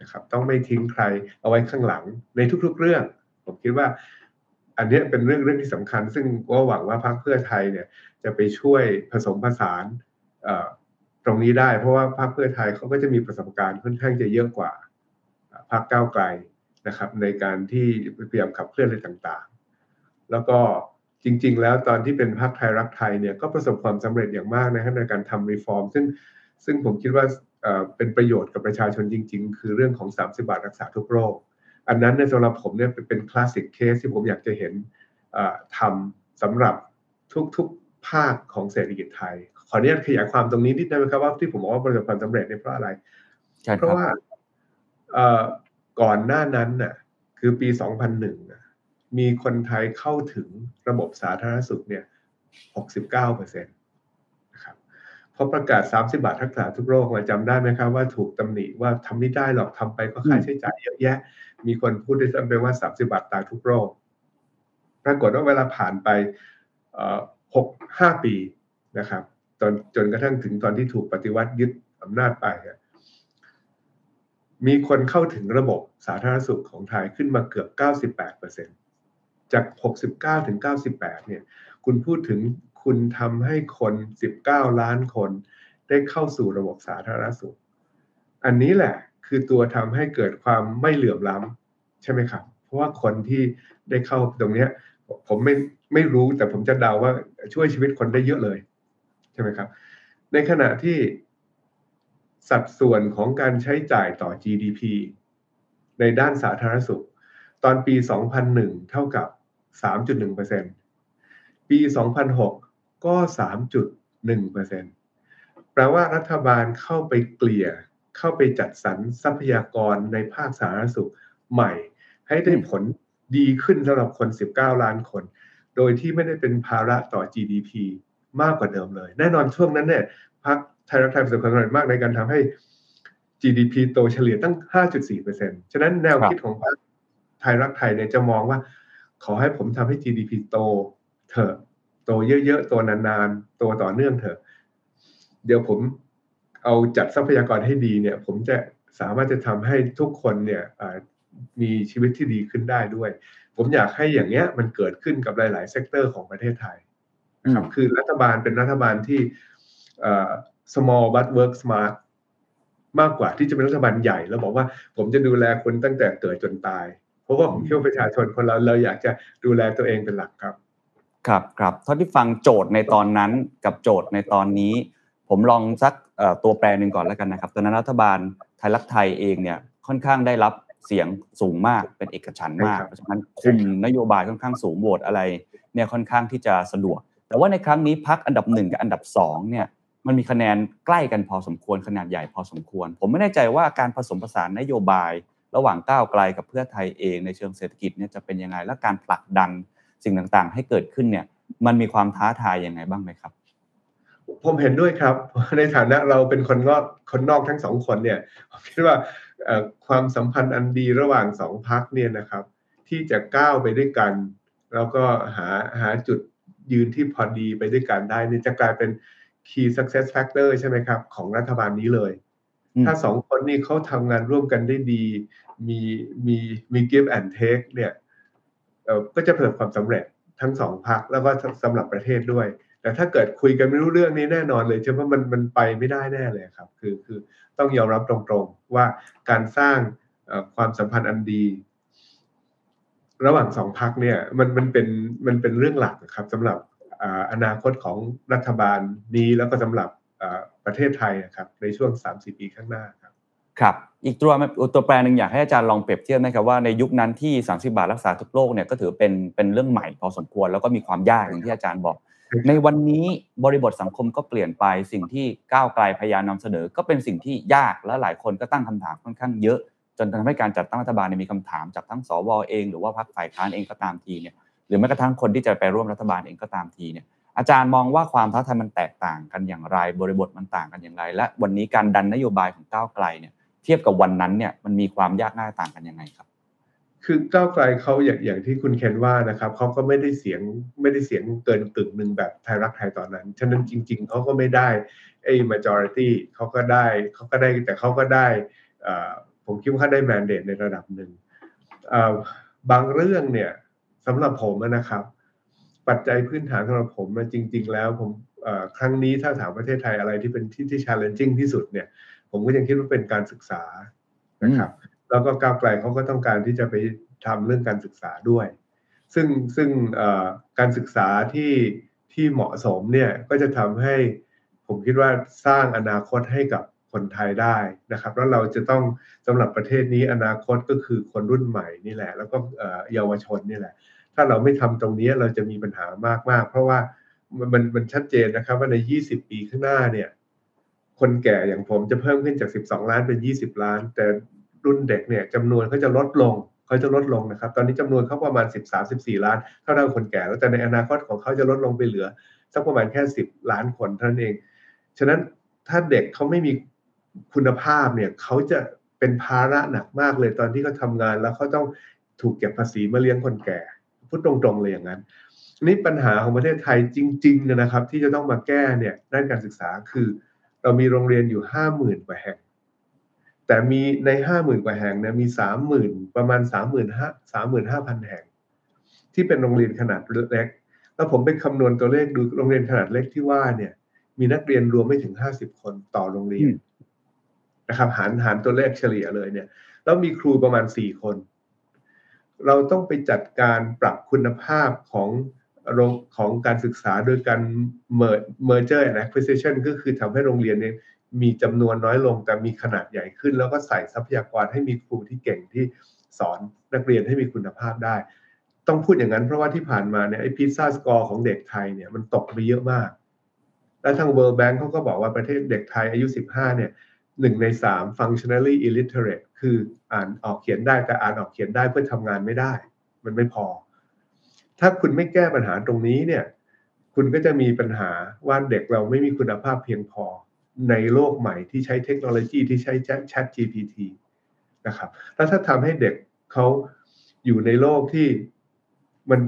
นะครับต้องไม่ทิ้งใครเอาไว้ข้างหลังในทุก ๆ เรื่อง ผมคิดว่า อันนี้เป็นเรื่องเรื่องที่สำคัญ ซึ่งก็หวังว่าพรรคเพื่อไทยเนี่ยจะไปช่วยผสมผสานเอ่อ รงนี้ได้ เพราะว่าพรรคเพื่อไทยเขาก็จะมีประสบการณ์ค่อนข้างจะเยอะกว่าพรรคก้าวไกลนะครับ ในการที่พยายามขับเคลื่อนอะไรต่างๆ แล้วก็จริง ๆ แล้วตอนที่เป็นพรรคไทยรักไทยเนี่ยก็ประสบความสำเร็จอย่างมากนะครับในการทำรีฟอร์ม ซึ่งซึ่งผมคิดว่าเป็นประโยชน์กับประชาชนจริง ๆ คือเรื่องของ 30 บาทรักษาทุกโรค อันนั้นในสำหรับผมเนี่ยเป็น classic case ที่ผมอยากจะเห็นทำสำหรับทุกๆภาคของเศรษฐกิจไทย ขออนุญาตขยายความตรงนี้นิดได้ไหมครับว่าที่ผมบอกว่าประสบความสำเร็จเนี่ยเพราะอะไรใช่คเพรับราะว่าเอ่อก่อนหน้านั้นน่ะ คือปี 2001น่ะมีคนไทยเข้าถึงระบบสาธารณสุขเนี่ย 69เปอร์เซ็นต์นะครับพอประกาศ 30 บาทรักษาทุกโรคมาจำได้ไหมครับว่าถูกตำหนิว่าทำไม่ได้หรอกทำไปก็ค่าใช้จ่ายเยอะแยะ มีคนพูดด้วยซ้ำไปว่า 30 บาทตายทุกโรค ปรากฏว่าเวลาผ่านไปเอ่อหกห้าปีนะครับ ตอนจนกระทั่งถึงตอนที่ถูกปฏิวัติยึดอำนาจไปมีคนเข้าถึงระบบสาธารณสุขของไทยขึ้นมาเกือบ 98%จาก 69 ถึง 98 เนี่ย คุณพูดถึงคุณทำให้คน 19 ล้านคนได้เข้าสู่ระบบสาธารณสุข อันนี้แหละคือตัวทำให้เกิดความไม่เหลื่อมล้ำใช่ไหมครับผราะว่าคนที่ได้เข้าตรงเนี้ยผมไม่ไม่รู้แต่ผมจะเดาว่าช่วยชีวิตคนได้เยอะเลย ช่ไหมครับ ในขณะที่สัดส่วนของการใช้จ่ายต่อ GDP ในด้านสาธารณสุข ตอนปี 2001 เท่ากับ 3.1%ปี 2006 ก็ 3.1%แปลว่ารัฐบาลเข้าไปเกลี่ยเข้าไปจัดสรรทรัพยากรในภาคสาธารณสุขใหม่ ให้ได้ผลดีขึ้นสำหรับคน 19 ล้านคน โดยที่ไม่ได้เป็นภาระต่อ GDP มากกว่าเดิมเลย แน่นอนช่วงนั้นเนี่ยพรรคไทยรักไทยประสบความสำเร็จมากในการทำให้ GDP โตเฉลี่ยตั้ง 5.4%ฉะนั้นแนวคิดของพรรคไทยรักไทยเนี่ยจะมองว่า ขอให้ผมทำให้ GDP โตเถอะโตเยอะๆโตนานๆโตต่อเนื่องเถอะ เดี๋ยวผมเอาจัดทรัพยากรให้ดีเนี่ย ผมจะสามารถจะทำให้ทุกคนเนี่ยมีชีวิตที่ดีขึ้นได้ด้วย ผมอยากให้อย่างเงี้ยมันเกิดขึ้นกับหลาย ๆ sector ของประเทศไทย ครับคือรัฐบาลเป็นรัฐบาลที่ small but work smart มากกว่าที่จะเป็นรัฐบาลใหญ่ แล้วบอกว่าผมจะดูแลคนตั้งแต่เกิดจนตาย เพราะว่าผมเชื่อประชาชนคนเราเราอยากจะดูแลตัวเองเป็นหลักครับ ครับครับเท่าที่ฟังโจทย์ในตอนนั้นกับโจทย์ในตอนนี้ ผมลองสักตัวแปรหนึ่งก่อนแล้วกันนะครับ ตอนนั้นรัฐบาลไทยรักไทยเองเนี่ยค่อนข้างได้รับเสียงสูงมากเป็นเอกฉันท์มากเพราะฉะนั้นคุมนโยบายค่อนข้างสูงโหวตอะไรเนี่ยค่อนข้างที่จะสะดวก แต่ว่าในครั้งนี้พักอันดับหนึ่งกับอันดับสองเนี่ยมันมีคะแนนใกล้กันพอสมควรขนาดใหญ่พอสมควร ผมไม่แน่ใจว่าการผสมผสานนโยบาย ระหว่างก้าวไกลกับเพื่อไทยเองในเชิงเศรษฐกิจเนี่ยจะเป็นยังไงและการผลักดันสิ่งต่างๆ ให้เกิดขึ้นเนี่ยมันมีความท้าทายยังไงบ้างไหมครับ ผมเห็นด้วยครับ ในฐานะเราเป็นคนนอกคนนอกทั้งสองคนเนี่ยผมคิดว่าความสัมพันธ์อันดีระหว่างสองพักเนี่ยนะครับ ที่จะก้าวไปด้วยกัน แล้วก็หาหาจุด ยืนที่พอดีไปด้วยกันได้นี่จะกลายเป็น key success factor ใช่ไหมครับ ของรัฐบาลนี้เลย ถ้าสองคนนี้เขาทำงานร่วมกันได้ดี มีมีมี give and take เนี่ยก็จะประสบความสำเร็จทั้งสองพักแล้วก็สำหรับประเทศด้วย แต่ถ้าเกิดคุยกันไม่รู้เรื่องนี้แน่นอนเลยใช่ไหมมันมันไปไม่ได้แน่เลยครับ คือคือต้องยอมรับตรงๆว่าการสร้างความสัมพันธ์อันดี ระหว่างสองพักเนี่ยมันมันเป็นมันเป็นเรื่องหลักครับสำหรับอนาคตของรัฐบาลนี้แล้วก็สำหรับประเทศไทยครับในช่วง 30 ปีข้างหน้าครับครับอีกตัวตัวแปรหนึ่งอยากให้อาจารย์ลองเปรียบเทียบนะครับว่าในยุคนั้นที่ 30 บาทรักษาทุกโรคเนี่ยก็ถือเป็นเป็นเรื่องใหม่พอสมควรแล้วก็มีความยากอย่างที่อาจารย์บอก ในวันนี้บริบทสังคมก็เปลี่ยนไปสิ่งที่ก้าวไกลพยายามนำเสนอ ก็เป็นสิ่งที่ยากและหลายคนก็ตั้งคำถามค่อนข้างเยอะ จนทำให้การจัดตั้งรัฐบาลมีคำถามจากทั้งสวเอง หรือว่าพรรคฝ่ายค้านเองก็ตามทีเนี่ยหรือแม้กระทั่งคนที่จะไปร่วมรัฐบาลเองก็ตามทีเนี่ยอาจารย์มองว่าความท้าทายมันแตกต่างกันอย่างไร บริบทมันต่างกันอย่างไร และวันนี้การดันนโยบายของก้าวไกลเนี่ยเทียบกับวันนั้นเนี่ยมันมีความยากง่ายต่างกันยังไงครับ คือก้าวไกลเขาอย่างอย่างที่คุณเคนว่านะครับเขาก็ไม่ได้เสียงไม่ได้เสียงเกินกึ่งหนึ่งแบบไทยรักไทยตอนนั้น ฉะนั้นจริง ๆเขาก็ไม่ได้ไอ้ majority เขาก็ได้เขาก็ได้แต่เขาก็ได้ ผมคิดว่าเขาได้ mandate ในระดับหนึ่งบางเรื่องเนี่ยสำหรับผมนะครับ ปัจจัยพื้นฐานสำหรับผมมันจริง ๆ แล้วผมครั้งนี้ถ้าถามประเทศไทยอะไรที่เป็นที่ที่ challenging ที่สุดเนี่ย ผมก็ยังคิดว่าเป็นการศึกษานะครับแล้วก็ก้าวไกลเขาก็ต้องการที่จะไปทำเรื่องการศึกษาด้วย ซึ่งซึ่งการศึกษาที่ที่เหมาะสมเนี่ยก็จะทำให้ผมคิดว่าสร้างอนาคตให้กับ คนไทยได้นะครับแล้วเราจะต้องสำหรับประเทศนี้อนาคตก็คือคนรุ่นใหม่นี่แหละ แล้วก็เยาวชนนี่แหละ ถ้าเราไม่ทำตรงนี้เราจะมีปัญหามากๆ เพราะว่ามันมันชัดเจนนะครับว่าใน 20 ปีข้างหน้าเนี่ย คนแก่อย่างผมจะเพิ่มขึ้นจาก 12 ล้านเป็น 20 ล้าน แต่รุ่นเด็กเนี่ยจำนวนเขาจะลดลงเขาจะลดลงนะครับ ตอนนี้จำนวนเขาประมาณ 13 14 ล้าน เท่าเท่าคนแก่แล้วแต่ในอนาคตของเขาจะลดลงไปเหลือสักประมาณแค่ 10 ล้านคนเท่านั้นเอง ฉะนั้นถ้าเด็กเขาไม่มี คุณภาพเนี่ยเขาจะเป็นภาระหนักมากเลยตอนที่เขาทางาน แล้วเขาต้องถูกเก็บภาษีมาเลี้ยงคนแก่ พูดตรงๆเลยอย่างนั้นนี่ปัญหาของประเทศไทยจริงๆนะครับ ที่จะต้องมาแก้เนี่ยด้านการศึกษาคือ เรามีโรงเรียนอยู่ห้าหมื่นกว่าแห่ง แต่มีในห้าหมื่นกว่าแห่งเนี่ยมีสามหมื่นประมาณสามหมื่นห้าสามหมื่นห้าพันแห่ง ที่เป็นโรงเรียนขนาดเล็ก แล้วผมไปคำนวณตัวเลขดูโรงเรียนขนาดเล็กที่ว่าเนี่ย มีนักเรียนรวมไม่ถึงห้าสิบคนต่อโรงเรียน นะครับหารหารตัวเลขเฉลี่ยเลยเนี่ยแล้วมีครูประมาณสี่คน เราต้องไปจัดการปรับคุณภาพของโรงของการศึกษาโดยการ merger and acquisition ก็คือทำให้โรงเรียนเนี่ยมีจำนวนน้อยลงแต่มีขนาดใหญ่ขึ้น แล้วก็ใส่ทรัพยากรให้มีครูที่เก่งที่สอนนักเรียนให้มีคุณภาพได้ ต้องพูดอย่างนั้นเพราะว่าที่ผ่านมาเนี่ยไอ้พิซซ่าสกอร์ของเด็กไทยเนี่ยมันตกไปเยอะมาก แล้วทาง World Bank เขาก็บอกว่าประเทศเด็กไทยอายุ 15เนี่ย หนึ่งในสาม functionally illiterate คืออ่านออกเขียนได้แต่อ่านออกเขียนได้เพื่อทำงานไม่ได้ มันไม่พอ ถ้าคุณไม่แก้ปัญหาตรงนี้เนี่ย คุณก็จะมีปัญหาว่าเด็กเราไม่มีคุณภาพเพียงพอในโลกใหม่ที่ใช้เทคโนโลยีที่ใช้ Chat GPT นะครับ แล้วถ้าทำให้เด็กเขาอยู่ในโลกที่มัน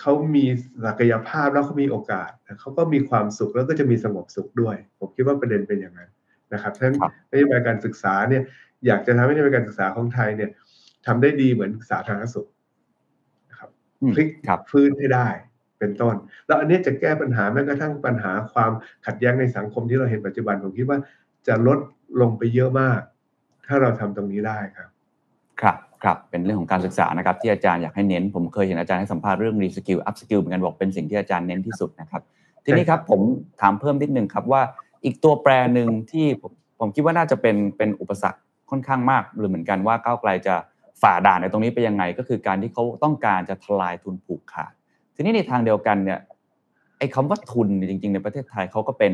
เขามีศักยภาพแล้วเขามีโอกาสเขาก็มีความสุขแล้วก็จะมีสงบสุขด้วย ผมคิดว่าประเด็นเป็นอย่างนั้น นะครับฉะนั้นครับนโยบายการศึกษาเนี่ยอยากจะทำให้นโยบายการศึกษาของไทยเนี่ยทำได้ดีเหมือนสาธารณสุขนะครับอืมพลิกครับฟื้นให้ได้เป็นต้น แล้วอันเนี้ยจะแก้ปัญหาแม้กระทั่งปัญหาความขัดแย้งในสังคมที่เราเห็นปัจจุบันผมคิดว่าจะลดลงไปเยอะมาก ถ้าเราทำตรงนี้ได้ครับ ครับครับเป็นเรื่องของการศึกษานะครับที่อาจารย์อยากให้เน้น ผมเคยเห็นอาจารย์ให้สัมภาษณ์เรื่อง reskill upskill เหมือนกันบอกเป็นสิ่งที่อาจารย์เน้นที่สุดนะครับ ทีนี้ครับผมถามเพิ่มนิดนึงครับว่า อีกตัวแปรหนึ่งที่ผมผมคิดว่าน่าจะเป็นเป็นอุปสรรคค่อนข้างมากหรือเหมือนกันว่าก้าวไกลจะฝ่าด่านในตรงนี้ไปยังไง ก็คือการที่เขาต้องการจะทลายทุนผูกขาด ทีนี้ในทางเดียวกันเนี่ยไอ้คำว่าทุนเนี่ยจริง ๆ ในประเทศไทยเขาก็เป็น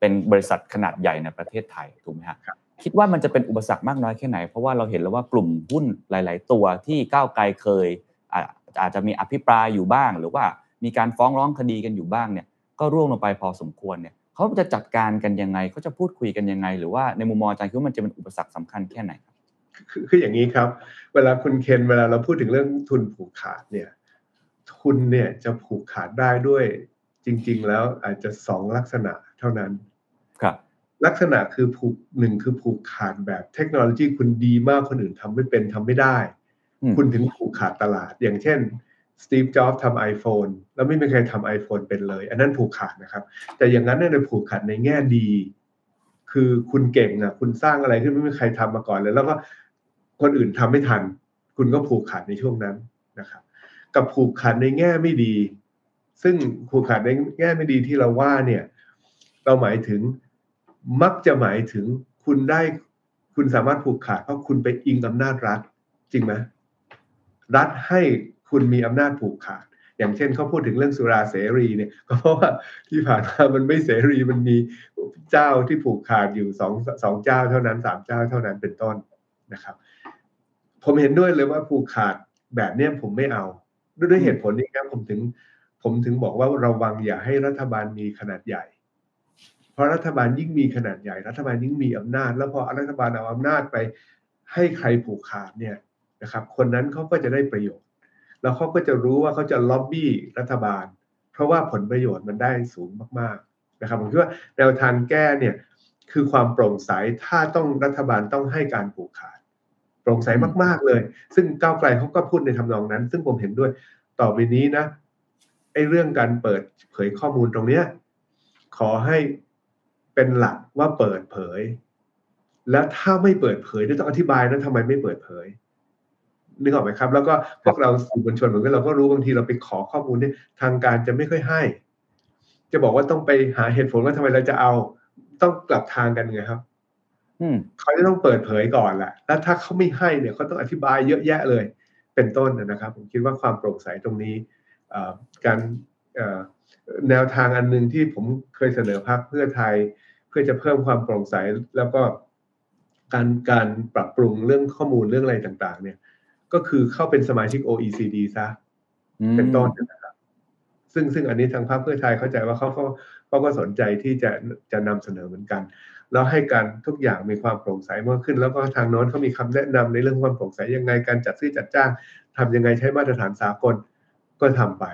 เป็นบริษัทขนาดใหญ่ในประเทศไทยถูกไหมฮะคิดว่ามันจะเป็นอุปสรรคมากน้อยแค่ไหน เพราะว่าเราเห็นแล้วว่ากลุ่มหุ้นหลาย ๆ ตัวที่ก้าวไกลเคย อาอาจจะมีอภิปรายอยู่บ้าง หรือว่ามีการฟ้องร้องคดีกันอยู่บ้างเนี่ยก็ร่วงลงไปพอสมควรเนี่ย เขาจะจัดการกันยังไงเขาจะพูดคุยกันยังไง หรือว่าในมุมมองอาจารย์คิดว่ามันจะเป็นอุปสรรคสำคัญแค่ไหนครับคือคืออย่างนี้ครับ เวลาคุณเคนเวลาเราพูดถึงเรื่องทุนผูกขาดเนี่ยทุนเนี่ยจะผูกขาดได้ด้วยจริง ๆ แล้วอาจจะสองลักษณะเท่านั้นครับ ลักษณะคือผูกหนึ่งคือผูกขาดแบบเทคโนโลยีคุณดีมากคนอื่นทำไม่เป็นทำไม่ได้อืมคุณถึงผูกขาดตลาด อย่างเช่น สตีฟจ็อบส์ทำ iPhone แล้วไม่มีใครทำ iPhone เป็นเลย อันนั้นผูกขาดนะครับ แต่อย่างนั้นเนี่ยผูกขาดในแง่ดี คือคุณเก่งอะ คุณสร้างอะไรขึ้นไม่มีใครทำมาก่อนเลย แล้วก็คนอื่นทำไม่ทัน คุณก็ผูกขาดในช่วงนั้นนะครับ กับผูกขาดในแง่ไม่ดี ซึ่งผูกขาดในแง่ไม่ดีที่เราว่าเนี่ย เราหมายถึงมักจะหมายถึงคุณได้คุณสามารถผูกขาดเพราะคุณไปอิงอำนาจรัฐ จริงไหมรัฐให้ คุณมีอำนาจผูกขาด อย่างเช่นเขาพูดถึงเรื่องสุราเสรีเนี่ยก็เพราะว่าที่ผ่านมามันไม่เสรีมันมีเจ้าที่ผูกขาดอยู่สองสองเจ้าเท่านั้นสามเจ้าเท่านั้นเป็นต้นนะครับ ผมเห็นด้วยเลยว่าผูกขาดแบบเนี้ยผมไม่เอา ด้วยด้วยเหตุผลนี้ครับผมถึง ผมถึงบอกว่าระวังอย่าให้รัฐบาลมีขนาดใหญ่เพราะรัฐบาลยิ่งมีขนาดใหญ่ รัฐบาลยิ่งมีอำนาจ แล้วพอรัฐบาลเอาอำนาจไปให้ใครผูกขาดเนี่ยนะครับ คนนั้นเขาก็จะได้ประโยชน์ แล้วเขาก็จะรู้ว่าเขาจะล็อบบี้รัฐบาล เพราะว่าผลประโยชน์มันได้สูงมากๆนะครับผมคิดว่าแนวทางแก้เนี่ยคือความโปร่งใสถ้าต้องรัฐบาลต้องให้การผูกขาด โปร่งใสมากๆเลย ซึ่งก้าวไกลเขาก็พูดในทำนองนั้น ซึ่งผมเห็นด้วยต่อไปนี้นะไอ้เรื่องการเปิดเผยข้อมูลตรงเนี้ยขอให้เป็นหลักว่าเปิดเผย และถ้าไม่เปิดเผยต้องอธิบายนะทำไมไม่เปิดเผย นึกออกไหมครับ แล้วก็พวกเราสื่อมวลชนเหมือนกันเราก็รู้บางทีเราไปขอข้อมูลเนี่ยทางการจะไม่ค่อยให้ จะบอกว่าต้องไปหาเหตุผลว่าทำไมเราจะเอาต้องกลับทางกันไงครับอืมเขาจะต้องเปิดเผยก่อนแหละแล้วถ้าเขาไม่ให้เนี่ยเขาต้องอธิบายเยอะแยะเลย เป็นต้นนะครับ ผมคิดว่าความโปร่งใสตรงนี้เอ่อการเอ่อแนวทางอันหนึ่งที่ผมเคยเสนอพรรคเพื่อไทย เพื่อจะเพิ่มความโปร่งใสแล้วก็การการปรับปรุงเรื่องข้อมูลเรื่องอะไรต่าง ๆ เนี่ย ก็คือเข้าเป็นสมาชิก OECD ซะอืมเป็นต้นนะครับ ซึ่งซึ่งอันนี้ทางพรรคเพื่อไทยเข้าใจว่าเขาก็เขาก็สนใจที่จะจะนำเสนอเหมือนกัน แล้วให้การทุกอย่างมีความโปร่งใสมากขึ้น แล้วก็ทางโน้นเขามีคำแนะนำในเรื่องความโปร่งใสยังไงการจัดซื้อจัดจ้างทำยังไงใช้มาตรฐานสากลก็ทำไป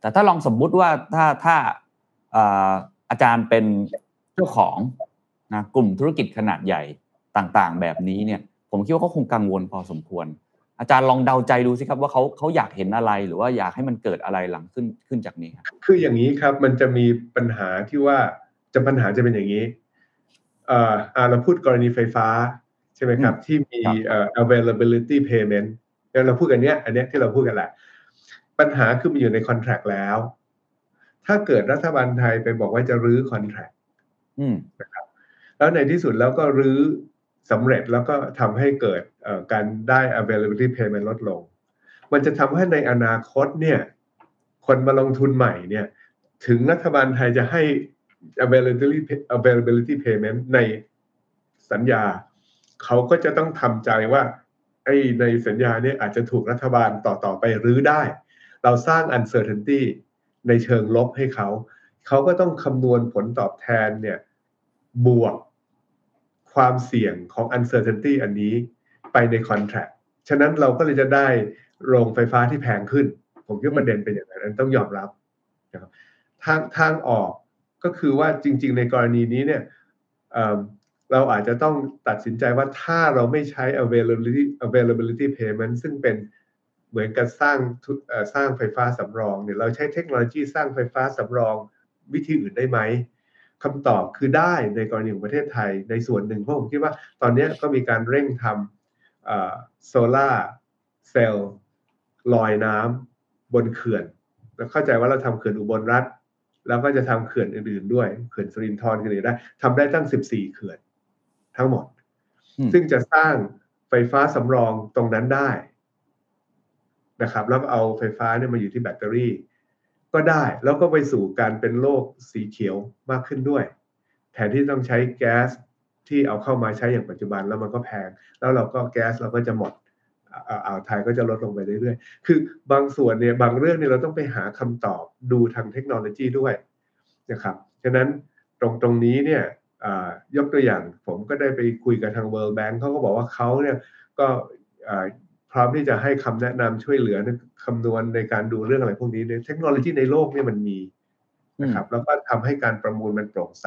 แต่ถ้าลองสมมุติว่าถ้าถ้าเอ่ออาจารย์เป็นเจ้าของนะกลุ่มธุรกิจขนาดใหญ่ต่างๆ แบบนี้เนี่ย ผมคิดว่าเขาคงกังวลพอสมควร อาจารย์ลองเดาใจดูสิครับว่าเขาเขาอยากเห็นอะไรหรือว่าอยากให้มันเกิดอะไรหลังขึ้นขึ้นจากนี้ครับคืออย่างนี้ครับมันจะมีปัญหาที่ว่าจะปัญหาจะเป็นอย่างนี้เอ่ออ่าเราพูดกรณีไฟฟ้าใช่ไหมครับ ที่มีเอ่อ availability payment อย่างเราพูดกันเนี้ยอันเนี้ยที่เราพูดกันแหละ ปัญหาคือมันอยู่ในคอนแท c t แล้ว ถ้าเกิดรัฐบาลไทยไปบอกว่าจะรื้อคอนแท c t อืมแล้วในที่สุดแล้วก็รื้อ สำเร็จแล้วก็ทำให้เกิดการได้ availability payment ลดลง มันจะทำให้ในอนาคตเนี่ยคนมาลงทุนใหม่เนี่ยถึงรัฐบาลไทยจะให้ availability availability payment ในสัญญา เขาก็จะต้องทำใจว่าไอ้ในสัญญาเนี่ยอาจจะถูกรัฐบาลต่อต่อไปรื้อได้ เราสร้าง uncertainty ในเชิงลบให้เขา เขาก็ต้องคำนวณผลตอบแทนเนี่ยบวก ความเสี่ยงของ uncertainty อันนี้ไปใน contract ฉะนั้นเราก็เลยจะได้โรงไฟฟ้าที่แพงขึ้น ผมคิดว่าประเด็นเป็นอย่างนั้นอันต้องยอมรับนะครับทางทางออกก็คือว่าจริง ๆ ในกรณีนี้เนี่ยเเราอาจจะต้องตัดสินใจว่าถ้าเราไม่ใช้ availability availability payment ซึ่งเป็นเหมือนกับสร้างสร้างไฟฟ้าสำรองเนี่ยเราใช้เทคโนโลยีสร้างไฟฟ้าสำรองวิธีอื่นได้ไหม คำตอบคือได้ในกรณีของประเทศไทยในส่วนหนึ่งเพราะผมคิดว่าตอนนี้ก็มีการเร่งทำโซล่าเซลล์ลอยน้ำบนเขื่อนแล้วเข้าใจว่าเราทำเขื่อนอุบลรัฐ แล้วก็จะทำเขื่อนอื่นๆด้วยเขื่อนสรินทรกันเลยได้ทำได้ตั้ง 14 เขื่อน ทั้งหมด ซึ่งจะสร้างไฟฟ้าสำรองตรงนั้นได้นะครับ แล้วเอาไฟฟ้าเนี่ยมาอยู่ที่แบตเตอรี่ ก็ได้แล้วก็ไปสู่การเป็นโลกสีเขียวมากขึ้นด้วย แทนที่ต้องใช้แก๊สที่เอาเข้ามาใช้อย่างปัจจุบันแล้วมันก็แพง แล้วเราก็แก๊สเราก็จะหมดอ่าวไทยก็จะลดลงไปเรื่อยๆ คือบางส่วนเนี่ยบางเรื่องเนี่ยเราต้องไปหาคำตอบดูทางเทคโนโลยีด้วยนะครับฉะนั้นตรงตรงนี้เนี่ยยกตัวอย่างผมก็ได้ไปคุยกับทาง World Bank เขาก็บอกว่าเขาเนี่ยก็ พร้อมที่จะให้คำแนะนำช่วยเหลือในคำนวณในการดูเรื่องอะไรพวกนี้เนี่ยเทคโนโลยีในโลกเนี่ยมันมีนะครับแล้วก็ทำให้การประมูลมันโปร่งใส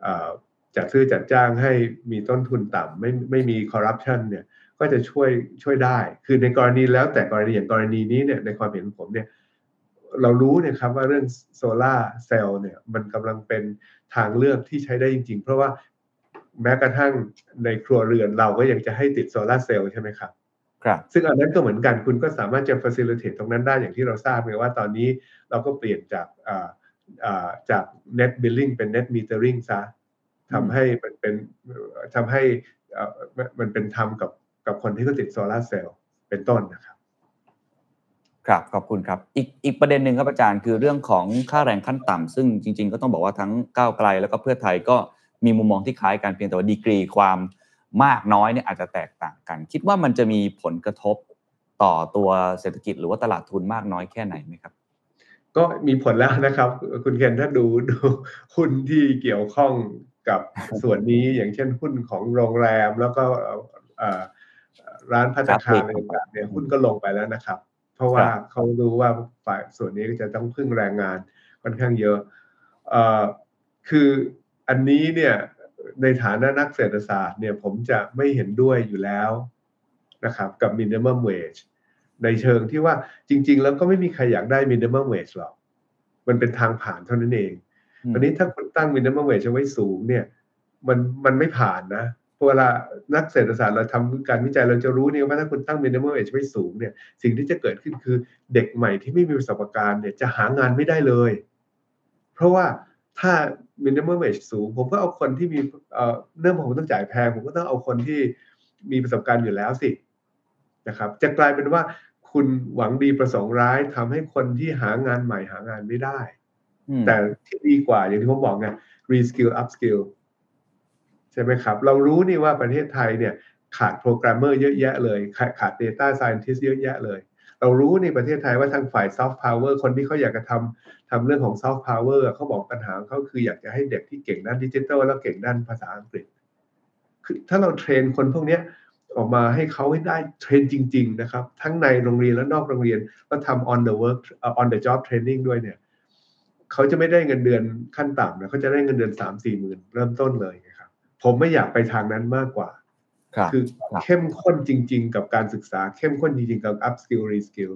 เอ่อจัดซื้อจัดจ้างให้มีต้นทุนต่ำไม่ไม่มีคอร์รัปชันเนี่ยก็จะช่วยช่วยได้ คือในกรณีแล้วแต่กรณีอย่างกรณีนี้เนี่ยในความเห็นของผมเนี่ยเรารู้เนะครับว่าเรื่องโซลาร์เซลล์เนี่ยมันกำลังเป็นทางเลือกที่ใช้ได้จริง ๆ เพราะว่าแม้กระทั่งในครัวเรือนเราก็ยังจะให้ติดโซลาร์เซลล์ใช่ไหมครับครับ ซึ่งอันนั้นก็เหมือนกันคุณก็สามารถจะ facilitate ตรงนั้นได้อย่างที่เราทราบไงว่าตอนนี้เราก็เปลี่ยนจากอ่าอ่าจาก net billing เป็น net metering ซะทำให้มันเป็นทำให้อ่ามันมันเป็นธรรมกับกับคนที่เขาติดโซลาร์เซลล์เป็นต้นนะครับ ครับขอบคุณครับ อีกอีกประเด็นหนึ่งครับอาจารย์คือเรื่องของค่าแรงขั้นต่ำซึ่งจริง ๆ ก็ต้องบอกว่าทั้งก้าวไกลแล้วก็เพื่อไทยก็มีมุมมองที่คล้ายกันเพียงแต่ว่าดีกรีความ มากน้อยเนี่ยอาจจะแตกต่างกัน คิดว่ามันจะมีผลกระทบต่อตัวเศรษฐกิจหรือว่าตลาดทุนมากน้อยแค่ไหนไหมครับ ก็มีผลแล้วนะครับ คุณเคนถ้าดูดูหุ้นที่เกี่ยวข้องกับส่วนนี้อย่างเช่นหุ้นของโรงแรมแล้วก็เอ่อร้านพัตตาคารอะไรต่างๆเนี่ยหุ้นก็ลงไปแล้วนะครับ เพราะว่าครับเขารู้ว่าฝ่ายส่วนนี้ก็จะต้องพึ่งแรงงานค่อนข้างเยอะเอ่อคืออันนี้เนี่ย ในฐานะนักเศรษฐศาสตร์เนี่ยผมจะไม่เห็นด้วยอยู่แล้วนะครับกับ minimum wage ในเชิงที่ว่าจริง ๆ แล้วก็ไม่มีใครอยากได้ minimum wage หรอก มันเป็นทางผ่านเท่านั้นเองอืมวันนี้ถ้าคุณตั้ง minimum wage เอาไว้สูงเนี่ยมันมันไม่ผ่านนะเพราะเวลานักเศรษฐศาสตร์เราทำการวิจัยเราจะรู้เนี่ยว่าถ้าคุณตั้ง minimum wage ไว้สูงเนี่ยสิ่งที่จะเกิดขึ้นคือเด็กใหม่ที่ไม่มีประสบการณ์เนี่ยจะหางานไม่ได้เลย เพราะว่าถ้า minimum wage สูง ผมก็เอาคนที่มีเอ่อเนื่องจากผมต้องจ่ายแพง ผมก็ต้องเอาคนที่มีประสบการณ์อยู่แล้วสินะครับ จะกลายเป็นว่าคุณหวังดีประสงค์ร้ายทำให้คนที่หางานใหม่หางานไม่ได้อืมแต่ที่ดีกว่าอย่างที่ผมบอกไง reskill upskill ใช่ไหมครับ เรารู้นี่ว่าประเทศไทยเนี่ยขาดโปรแกรมเมอร์เยอะแยะเลย ขาดขาด data scientist เยอะแยะเลย เรารู้ในประเทศไทยว่าทางฝ่าย soft power คนที่เขาอยากจะทำทำเรื่องของ soft power อะเขาบอกปัญหาเขาคืออยากจะให้เด็กที่เก่งด้านดิจิทัลแล้วเก่งด้านภาษาอังกฤษคือถ้าเราเทรนคนพวกนี้ออกมาให้เขาให้ได้เทรนจริง ๆ นะครับ ทั้งในโรงเรียนและนอกโรงเรียนแล้วทำ on the work เอ่อ on the job training ด้วยเนี่ยเขาจะไม่ได้เงินเดือนขั้นต่ำนะเขาจะได้เงินเดือนสามสี่หมื่นเริ่มต้นเลยนะครับ ผมไม่อยากไปทางนั้นมากกว่า ครับคือครับเข้มข้นจริง ๆ กับการศึกษา เข้มข้นจริง ๆ กับ up skill re skill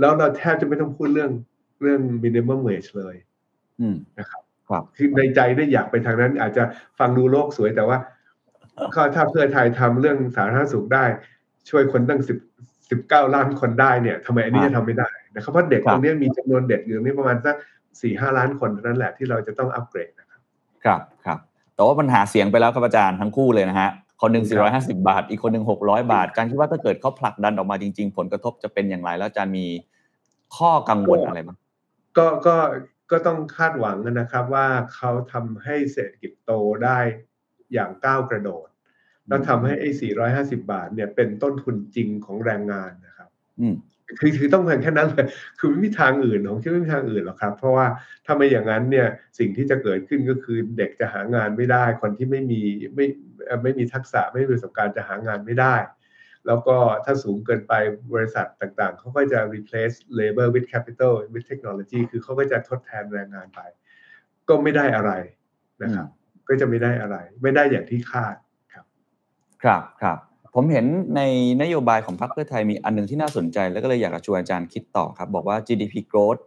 แล้วเราแทบจะไม่ต้องพูดเรื่องเรื่อง minimum wage เลยอืมนะครับครับคือในใจได้อยากไปทางนั้น อาจจะฟังดูโลกสวยแต่ว่าก็ถ้าเพื่อไทยทำเรื่องสาธารณสุขได้ ช่วยคนตั้งสิบ19ล้านคนได้เนี่ยทำไมอันนี้ครับจะทำไม่ได้นะครับเพราะเด็กครับตรงเนี้ยมีจำนวนเด็กอยู่นี่ประมาณสักสี่ห้าล้านคนเท่านั้นแหละที่เราจะต้องอัปเกรดนะครับ ครับครับแต่ว่าปัญหาเสียงไปแล้วครับอาจารย์ทั้งคู่เลยนะฮะ คนหนึ่งครับ450 บาท อีกคนหนึ่ง600 บาท การคิดว่าถ้าเกิดเขาผลักดันออกมาจริง ๆ ผลกระทบจะเป็นอย่างไร แล้วอาจารย์มีข้อกังวลอะไรบ้างก็ก็ก็ต้องคาดหวังนะครับว่าเขาทำให้เศรษฐกิจโตได้อย่างก้าวกระโดด แล้วทำให้ไอ้ 450 บาทเนี่ยเป็นต้นทุนจริงของแรงงานนะครับอืม คือคือต้องเพียงแค่นั้นเลยคือไม่มีทางอื่นผมคิดว่าไม่มีทางอื่นหรอกครับ เพราะว่าถ้าไม่อย่างนั้นเนี่ยสิ่งที่จะเกิดขึ้นก็คือเด็กจะหางานไม่ได้ คนที่ไม่มีไม่เอ่อไม่มีทักษะไม่มีประสบการณ์จะหางานไม่ได้ แล้วก็ถ้าสูงเกินไปบริษัทต่างๆ เขาก็จะ replace labor with capital with technology คือเขาก็จะทดแทนแรงงานไป ก็ไม่ได้อะไรนะครับ ก็จะไม่ได้อะไร ไม่ได้อย่างที่คาดครับ ครับครับ ผมเห็นในนโยบายของพรรคเพื่อไทยมีอันหนึงที่น่าสนใจ แล้วก็เลยอยากจะชวนอาจารย์คิดต่อครับ บอกว่า GDP growth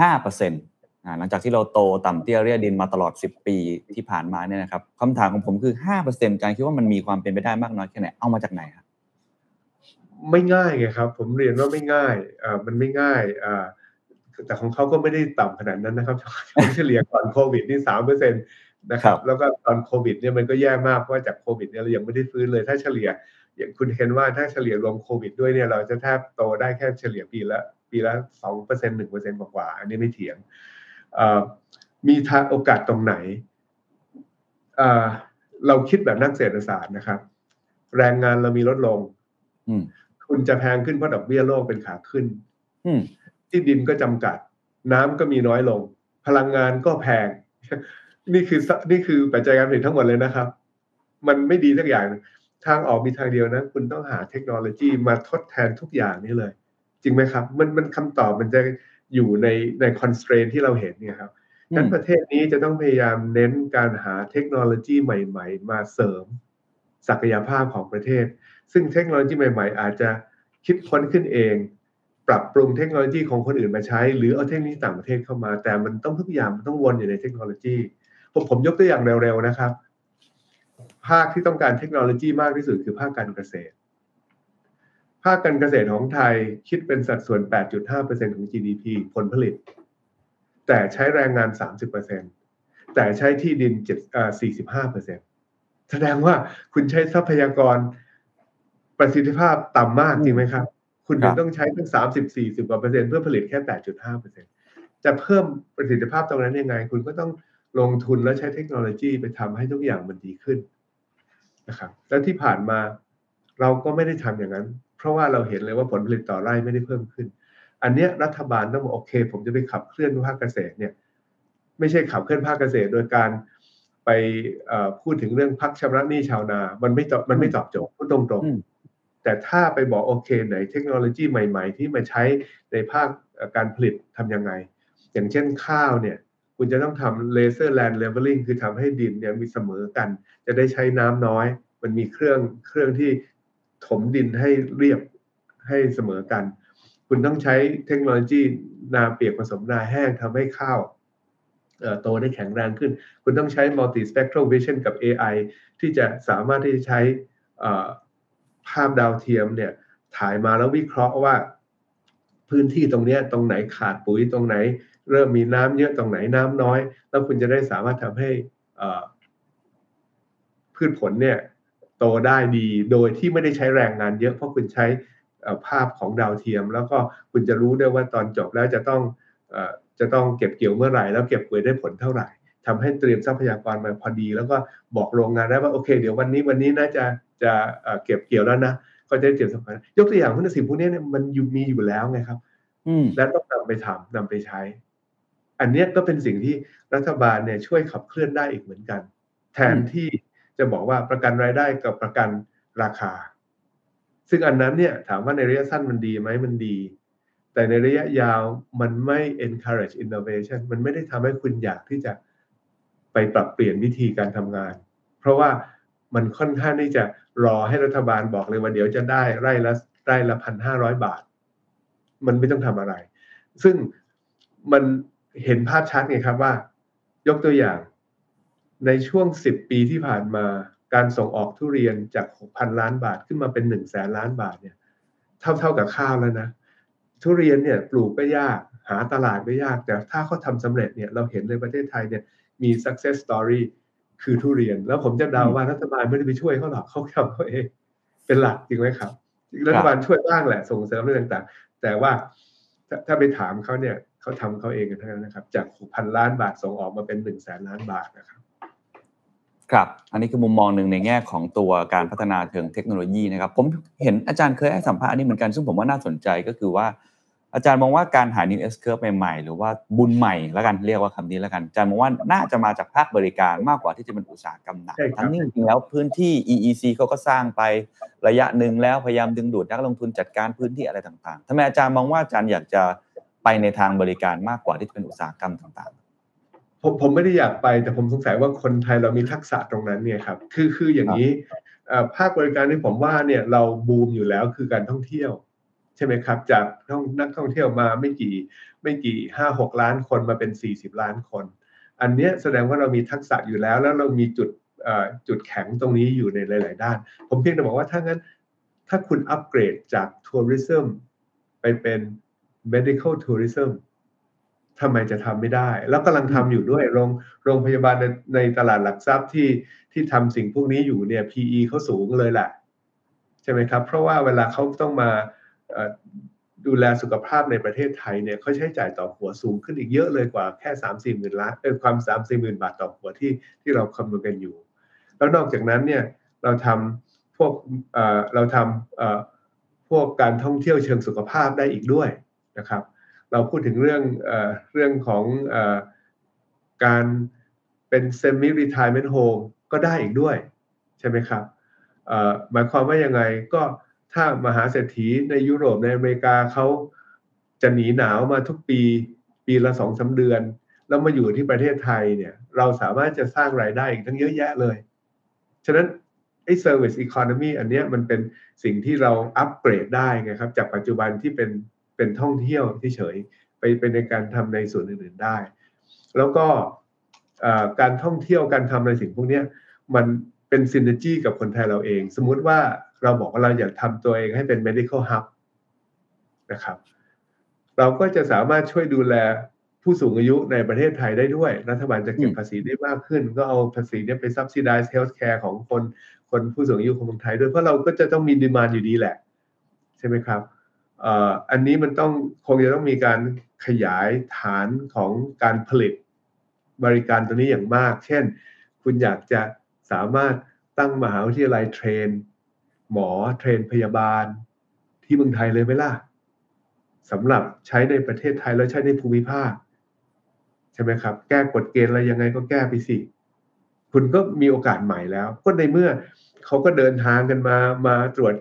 5%อ่าหลังจากที่เราโตต่ำเตี้ยเรียดินมาตลอด 10 ปีที่ผ่านมาเนี่ยนะครับคำถามของผมคือ5%อาจารย์คิดว่ามันมีความเป็นไปได้มากน้อยแค่ไหน เอามาจากไหนครับไม่ง่ายไงครับ ผมเรียนว่าไม่ง่ายอ่ามันไม่ง่ายอ่าแต่ของเขาก็ไม่ได้ต่ำขนาดนั้นนะครับเฉลี่ยก่อนโควิดนี่สามเปอร์เซ็นตนะคครัรับบแล้วก็ตอนโควิดเนี่ยมันก็แย่มากเพราะว่าจากโควิดเนี่ยเรายังไม่ได้ฟื้นเลยถ้าเฉลี่ย อย่างคุณเห็นว่าถ้าเฉลี่ยรวมโควิดด้วยเนี่ยเราจะแทบโตได้แค่เฉลี่ยปีละปีละสองเปอร์เซ็นต์หนึ่งเปอร์เซ็นต์กว่าๆอันนี้ไม่เถียงเอ่อมีทางโอกาสตรงไหนเอ่อเราคิดแบบนักเศรษฐศาสตร์นะครับ แรงงานเรามีลดลงอืมทุนจะแพงขึ้นเพราะดอกเบี้ยโลกเป็นขาขึ้นอืมที่ดินก็จำกัด น้ำก็มีน้อยลง พลังงานก็แพง นี่คือสนี่คือปัจจัยการผลิตทั้งหมดเลยนะครับ มันไม่ดีสักอย่าง ทางออกมีทางเดียวนะคุณต้องหาเทคโนโลยีมาทดแทนทุกอย่างนี้เลย จริงไหมครับ มันมันคำตอบมันจะอยู่ในใน constraint ที่เราเห็นเนี่ยครับอืมนั้นประเทศนี้จะต้องพยายามเน้นการหาเทคโนโลยีใหม่ ๆ มาเสริม ศักยภาพของประเทศ ซึ่งเทคโนโลยีใหม่ ๆ อาจจะคิดค้นขึ้นเอง ปรับปรุงเทคโนโลยีของคนอื่นมาใช้ หรือเอาเทคโนโลยีต่างประเทศเข้ามา แต่มันต้องทุกอย่างมันต้องวนอยู่ในเทคโนโลยีผมผมยกตัวอย่างเร็วๆนะครับ ภาคที่ต้องการเทคโนโลยีมากที่สุดคือภาคการเกษตร ภาคการเกษตรของไทยคิดเป็นสัดส่วน 8.5%ของ GDP ผลผลิต แต่ใช้แรงงาน 30%แต่ใช้ที่ดิน7เอ่อ45%แสดงว่าคุณใช้ทรัพยากรประสิทธิภาพต่ำมากจริงไหมครับ คุณถึงต้องใช้ตั้ง30 40กว่าเปอร์เซ็นต์เพื่อผลิตแค่ 8.5%จะเพิ่มประสิทธิภาพตรงนั้นยังไง คุณก็ต้องลงทุนและใช้เทคโนโลยีไปทำให้ทุกอย่างมันดีขึ้น นะครับ แล้วที่ผ่านมาเราก็ไม่ได้ทำอย่างนั้น เพราะว่าเราเห็นเลยว่าผลผลิตต่อไร่ไม่ได้เพิ่มขึ้น อันเนี้ยรัฐบาลต้องบอกโอเค ผมจะไปขับเคลื่อนภาคเกษตรเนี่ยไม่ใช่ขับเคลื่อนภาคเกษตร โดยการไปเอ่อพูดถึงเรื่องพักชำระหนี้ชาวนา มันไม่ตอบมันไม่ตอบโจทย์พูดตรงอืมๆแต่ถ้าไปบอกโอเคไหนเทคโนโลยีใหม่ ๆ ที่มาใช้ในภาคเอ่อการผลิตทำยังไง อย่างเช่นข้าวเนี่ย คุณจะต้องทำ laser land leveling คือทำให้ดินเนี่ยมีเสมอกัน จะได้ใช้น้ำน้อย มันมีเครื่องเครื่องที่ถมดินให้เรียบให้เสมอกัน คุณต้องใช้เทคโนโลยีนาเปียกผสมนาแห้งทำให้ข้าวโตได้แข็งแรงขึ้น คุณต้องใช้ multi spectral vision กับ AI ที่จะสามารถที่จะใช้ภาพดาวเทียมเนี่ยถ่ายมาแล้ววิเคราะห์ว่า พื้นที่ตรงนี้ตรงไหนขาดปุ๋ยตรงไหน เริ่มมีน้ำเยอะตรงไหนน้ำน้อย แล้วคุณจะได้สามารถทำให้อ่อ พืชผลเนี่ยโตได้ดีโดยที่ไม่ได้ใช้แรงงานเยอะเพราะคุณใช้เอ่อภาพของดาวเทียม แล้วก็คุณจะรู้ด้วยว่าตอนจบแล้วจะต้องเอ่อจะต้องเก็บเกี่ยวเมื่อไหร่ แล้วเก็บเกี่ยวได้ผลเท่าไหร่ทำให้เตรียมทรัพยากรมาพอดี แล้วก็บอกโรงงานได้ว่าโอเค เดี๋ยววันนี้วันนี้น่าจะจะเอ่อเก็บเกี่ยวแล้วนะก็จะได้เตรียมทรัพยากรยกตัวอย่างพวกสิ่งพวกนี้เนี่ยมันอยู่มีอยู่แล้วไงครับอืมและต้องนำไปทำนำไปใช้ อันเนี้ยก็เป็นสิ่งที่รัฐบาลเนี่ยช่วยขับเคลื่อนได้อีกเหมือนกัน แทนอืมที่ จะบอกว่าประกันรายได้กับประกันราคา ซึ่งอันนั้นเนี่ยถามว่าในระยะสั้นมันดีไหมมันดี แต่ในระยะยาวมันไม่ encourage innovation มันไม่ได้ทำให้คุณอยากที่จะไปปรับเปลี่ยนวิธีการทำงาน เพราะว่ามันค่อนข้างที่จะรอให้รัฐบาลบอกเลยว่าเดี๋ยวจะได้ไร่ละไร่ละพันห้าร้อยบาท มันไม่ต้องทำอะไร ซึ่งมันเห็นภาพชัดไงครับว่า ยกตัวอย่าง ในช่วง 10 ปีที่ผ่านมาการส่งออกทุเรียนจาก 6,000 ล้านบาทขึ้นมาเป็น 1 0 0 0 0แสนล้านบาทเนี่ยทเท่าๆกับข้าวแล้วนะ ทุเรียนเนี่ยปลูกก็ยากหาตลาดก็ยาก แต่ถ้าเขาทำสำเร็จเนี่ยเราเห็นเลยประเทศไทยเนี่ยมี success story คือทุเรียน แล้วผมจะเดาว่ารัฐบาลไม่ได้ไปช่วยเขาหรอกเขาทำเขาเองเป็นหลักจริงไหมครับ รัฐบาลช่วยบ้างแหละส่งเสริมเรื่องต่างๆ แต่ว่าถ้าถ้าไปถามเขาเนี่ยเขาทำเขาเองกันทั้งนั้นนะครับ จากพันล้านบาทส่งออกมาเป็นหนึ่งแสนล้านบาทนะครับ ครับ อันนี้คือมุมมองหนึ่งในแง่ของตัวการพัฒนาเชิงเทคโนโลยีนะครับ ผมเห็นอาจารย์เคยให้สัมภาษณ์อันนี้เหมือนกัน ซึ่งผมว่าน่าสนใจก็คือว่า อาจารย์มองว่าการหา new S curve ใหม่ๆ หรือว่าบุญใหม่แล้วกันเรียกว่าคำนี้แล้วกัน อาจารย์มองว่าน่าจะมาจากภาคบริการมากกว่าที่จะเป็นอุตสาหกรรมหนักใช่ครับทั้งนี้จริงๆแล้วพื้นที่ EEC เขาก็สร้างไประยะหนึ่งแล้วพยายามดึงดูดนักลงทุนจัดการพื้นที่อะไรต่างๆทำไมอาจารย์มองว่าอาจารย์อยากจะไปในทางบริการมากกว่าที่จะเป็นอุตสาหกรรมต่าง ผมผมไม่ได้อยากไป แต่ผมสงสัยว่าคนไทยเรามีทักษะตรงนั้นเนี่ยครับคือคืออย่างนี้ภาคบริการที่ผมว่าเนี่ยเราบูมอยู่แล้วคือการท่องเที่ยว ใช่ไหมครับ จากท่องนักท่องเที่ยวมาไม่กี่ไม่กี่ห้าหกล้านคนมาเป็นสี่สิบล้านคน อันเนี้ยแสดงว่าเรามีทักษะอยู่แล้ว แล้วเรามีจุดจุดแข็งตรงนี้อยู่ในหลาย ๆ ด้าน ผมเพียงแต่บอกว่าถ้างั้น ถ้าคุณอัปเกรดจากทัวริซึมไปเป็น medical tourism ทำไมจะทำไม่ได้ แล้วกำลังทำอยู่ด้วยโรงโรงพยาบาลในในตลาดหลักทรัพย์ที่ที่ทำสิ่งพวกนี้อยู่เนี่ย PE เขาสูงเลยแหละใช่ไหมครับ เพราะว่าเวลาเขาต้องมาดูแลสุขภาพในประเทศไทยเนี่ยเขาใช้จ่ายต่อหัวสูงขึ้นอีกเยอะเลยกว่าแค่สามสี่หมื่นล้านเออความสามสี่หมื่นบาทต่อหัวที่ที่เราคำนวณกันอยู่ แล้วนอกจากนั้นเนี่ยเราทำพวกเเราทำพวกการท่องเที่ยวเชิงสุขภาพได้อีกด้วยนะครับ เราพูดถึงเรื่องเอ่อเรื่องของเออการเป็น semi retirement home ก็ได้อีกด้วย ใช่ไหมครับเอ่อหมายความว่ายังไงก็ถ้ามหาเศรษฐีในยุโรปในอเมริกาเขาจะหนีหนาวมาทุกปีปีละสองสาเดือน แล้วมาอยู่ที่ประเทศไทยเนี่ย เราสามารถจะสร้างรายได้อีกทั้งเยอะแยะเลย ฉะนั้นไอ้ service economy อันเนี้ยมันเป็นสิ่งที่เราอัปเกรดได้ไงครับ จากปัจจุบันที่เป็น เป็นท่องเที่ยวเฉยๆไปเป็นในการทำในส่วนอื่นๆได้ แล้วก็การท่องเที่ยวการทำอะไรสิ่งพวกนี้มันเป็นซินเนจีกับคนไทยเราเอง สมมุติว่าเราบอกว่าเราอยากทำตัวเองให้เป็น medical hub นะครับ เราก็จะสามารถช่วยดูแลผู้สูงอายุในประเทศไทยได้ด้วย รัฐบาลจะเก็บภาษีได้มากขึ้น ก็เอาภาษีนี่ยไป subsidize healthcare ของคนคนผู้สูงอายุของคนไทยด้วย เพราะเราก็จะต้องมีดีมานอยู่ดีแหละ ใช่ไหมครับ อันนี้มันต้องคงจะต้องมีการขยายฐานของการผลิตบริการตัวนี้อย่างมาก เช่น คุณอยากจะสามารถตั้งมหาวิทยาลัยเทรน หมอเทรนพยาบาล ที่เมืองไทยเลยไหมล่ะสำหรับใช้ในประเทศไทยแล้วใช้ในภูมิภาค ใช่ไหมครับ แก้กฎเกณฑ์อะไรยังไงก็แก้ไปสิ คุณก็มีโอกาสใหม่แล้ว ก็ในเมื่อเขาก็เดินทางกันมามาตรวจ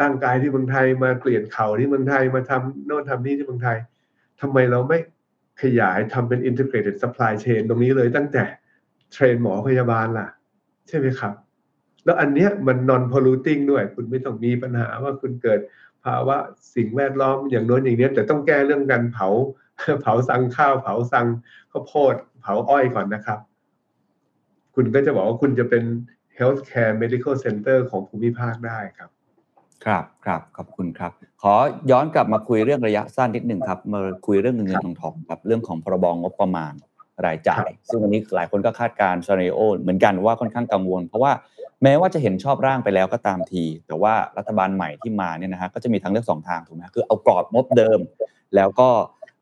ร่างกายที่เมืองไทยมาเปลี่ยนเข่าที่เมืองไทยมาทำโน่นทำนี่ที่เมืองไทยทำไมเราไม่ขยายทำเป็น integrated supply chain ตรงนี้เลยตั้งแต่เทรนหมอพยาบาลล่ะ ใช่ไหมครับ แล้วอันเนี้ยมัน non polluting ด้วย คุณไม่ต้องมีปัญหาว่าคุณเกิดภาวะสิ่งแวดล้อมอย่างโน้นอย่างนี้แต่ต้องแก้เรื่องการเผา เผาสังข้าวเผาสังข้าวโพด เผาอ้อยก่อนนะครับ คุณก็จะบอกว่าคุณจะเป็น healthcare medical center ของภูมิภาคได้ครับ ครับครับขอบคุณครับ ขอย้อนกลับมาคุยเรื่องระยะสั้นนิดหนึ่งครับมาคุยเรื่องเงินเงินทองทองครับเรื่องของพรบงบประมาณรายจ่าย ซึ่งวันนี้หลายคนก็คาดการณ์ซีนาริโอเหมือนกันว่าค่อนข้างกังวล เพราะว่าแม้ว่าจะเห็นชอบร่างไปแล้วก็ตามที แต่ว่ารัฐบาลใหม่ที่มาเนี่ยนะฮะก็จะมีทางเลือกสองทางถูกไหมคือเอากรอบงบเดิม แล้วก็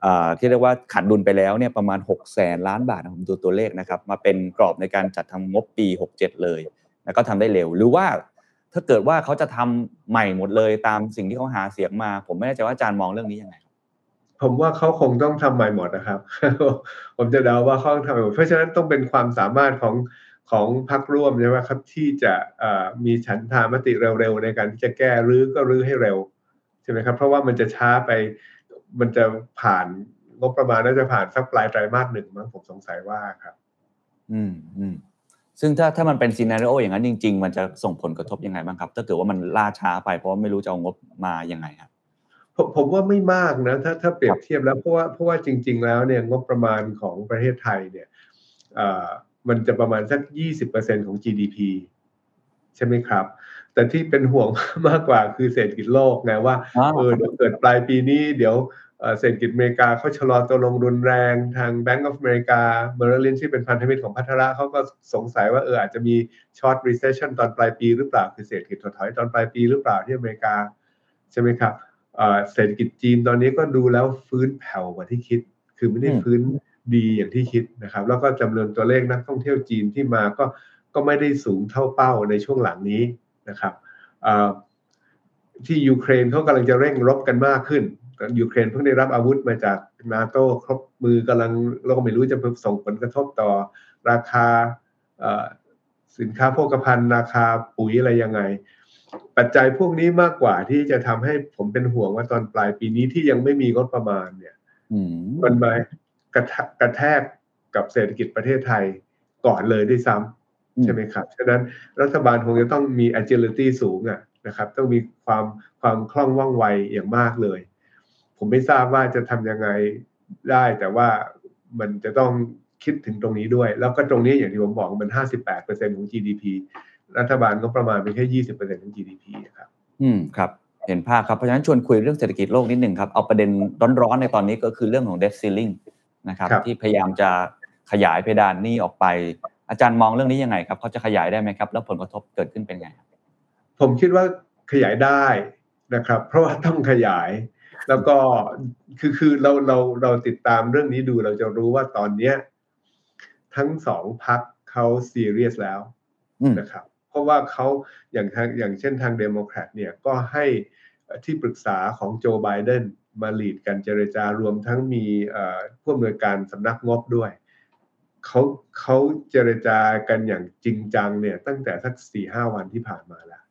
อ่าที่เรียกว่าขาดดุลไปแล้วเนี่ยประมาณ6 0แสนล้านบาทนะผมดูตัวเลขนะครับมาเป็นกรอบในการจัดทำงบปี 67 เลยแล้วก็ทำได้เร็ว หรือว่า ถ้าเกิดว่าเขาจะทำใหม่หมดเลยตามสิ่งที่เขาหาเสียงมา ผมไม่แน่ใจว่าอาจารย์มองเรื่องนี้ยังไงครับผมว่าเขาคงต้องทำใหม่หมดนะครับ ผมจะเดาว่าเขาต้องทำใหม่หมดเพราะฉะนั้นต้องเป็นความสามารถของของพรรคร่วมใช่ไหมครับที่จะเอ่อมีฉันทามติเร็วๆในการที่จะแก้รื้อก็รื้อให้เร็วใช่ไหมครับ เพราะว่ามันจะช้าไปมันจะผ่านงบประมาณน่าจะผ่านสักปลายไตรมาสหนึ่งมั้งผมสงสัยว่าครับ อืมอืม ซึ่งถ้าถ้ามันเป็นซีนารีโออย่างนั้นจริง ๆ มันจะส่งผลกระทบยังไงบ้างครับ ถ้าเกิดว่ามันล่าช้าไปเพราะว่าไม่รู้จะเอางบมายังไงครับผมผมว่าไม่มากนะถ้าถ้าเปรียบเทียบแล้วเพราะว่าเพราะว่าจริง ๆ แล้วเนี่ยงบประมาณของประเทศไทยเนี่ยเอ่อมันจะประมาณสัก 20%ของ GDP ใช่ไหมครับ แต่ที่เป็นห่วงมากกว่าคือเศรษฐกิจโลกไงว่าอ๋อเออเดี๋ยวเกิดปลายปีนี้เดี๋ยว เศรษฐกิจอเมริกาเขาชะลอตัวลงรุนแรงทาง Bank of America เมอร์ลินที่เป็นพันธมิตรของพัทระเขาก็สงสัยว่าเอออาจจะมี short recession ตอนปลายปีหรือเปล่า คือเศรษฐกิจถดถอยตอนปลายปีหรือเปล่าที่อเมริกา ใช่ไหมครับเศรษฐกิจจีนตอนนี้ก็ดูแล้วฟื้นแผ่วกว่าที่คิด คือไม่ได้ฟื้นดีอย่างที่คิดนะครับ แล้วก็จำนวนตัวเลขนักท่องเที่ยวจีนที่มาก็ก็ไม่ได้สูงเท่าเป้าในช่วงหลังนี้นะครับที่ยูเครนเขากำลังจะเร่งรบกันมากขึ้น ยูเครนเพิ่งได้รับอาวุธมาจากนาโตครบมือกำลังเราก็ไม่รู้จะส่งผลกระทบต่อราคาเอ่อสินค้าโภคภัณฑ์ราคาปุ๋ยอะไรยังไง ปัจจัยพวกนี้มากกว่าที่จะทำให้ผมเป็นห่วงว่าตอนปลายปีนี้ที่ยังไม่มีงบประมาณเนี่ยอืมมันมากระทะกระแทกกับเศรษฐกิจประเทศไทยก่อนเลยด้วยซ้ำใช่ไหมครับ ฉะนั้นรัฐบาลคงจะต้องมี agility สูงอะนะครับ ต้องมีความความคล่องว่องไวอย่างมากเลย ผมไม่ทราบว่าจะทำยังไงได้ แต่ว่ามันจะต้องคิดถึงตรงนี้ด้วย แล้วก็ตรงนี้อย่างที่ผมบอกมัน 58%ของ GDP รัฐบาลก็ประมาณเป็นแค่ 20%ของ GDP ครับ อืมครับเห็นภาพครับ เพราะฉะนั้นชวนคุยเรื่องเศรษฐกิจโลกนิดหนึ่งครับ เอาประเด็นร้อนๆในตอนนี้ก็คือเรื่องของ debt ceiling นะครับครับที่พยายามจะขยายเพดานหนี้ออกไป อาจารย์มองเรื่องนี้ยังไงครับเขาจะขยายได้ไหมครับ แล้วผลกระทบเกิดขึ้นเป็นไงครับผมคิดว่าขยายได้นะครับ เพราะว่าต้องขยาย แล้วก็คือคือเราเราเราติดตามเรื่องนี้ดูเราจะรู้ว่าตอนเนี้ย ทั้งสองพักเขาซีเรียสแล้วอืมนะครับ เพราะว่าเขาอย่างทางอย่างเช่นทางเดโมแครตเนี่ยก็ให้ที่ปรึกษาของโจไบเดนมาลีดกันเจรจารวมทั้งมีเอ่อผู้อำนวยการสำนักงบด้วยเขาเขาเจรจากันอย่างจริงจังเนี่ย ตั้งแต่สักสี่ห้าวันที่ผ่านมาแล้ว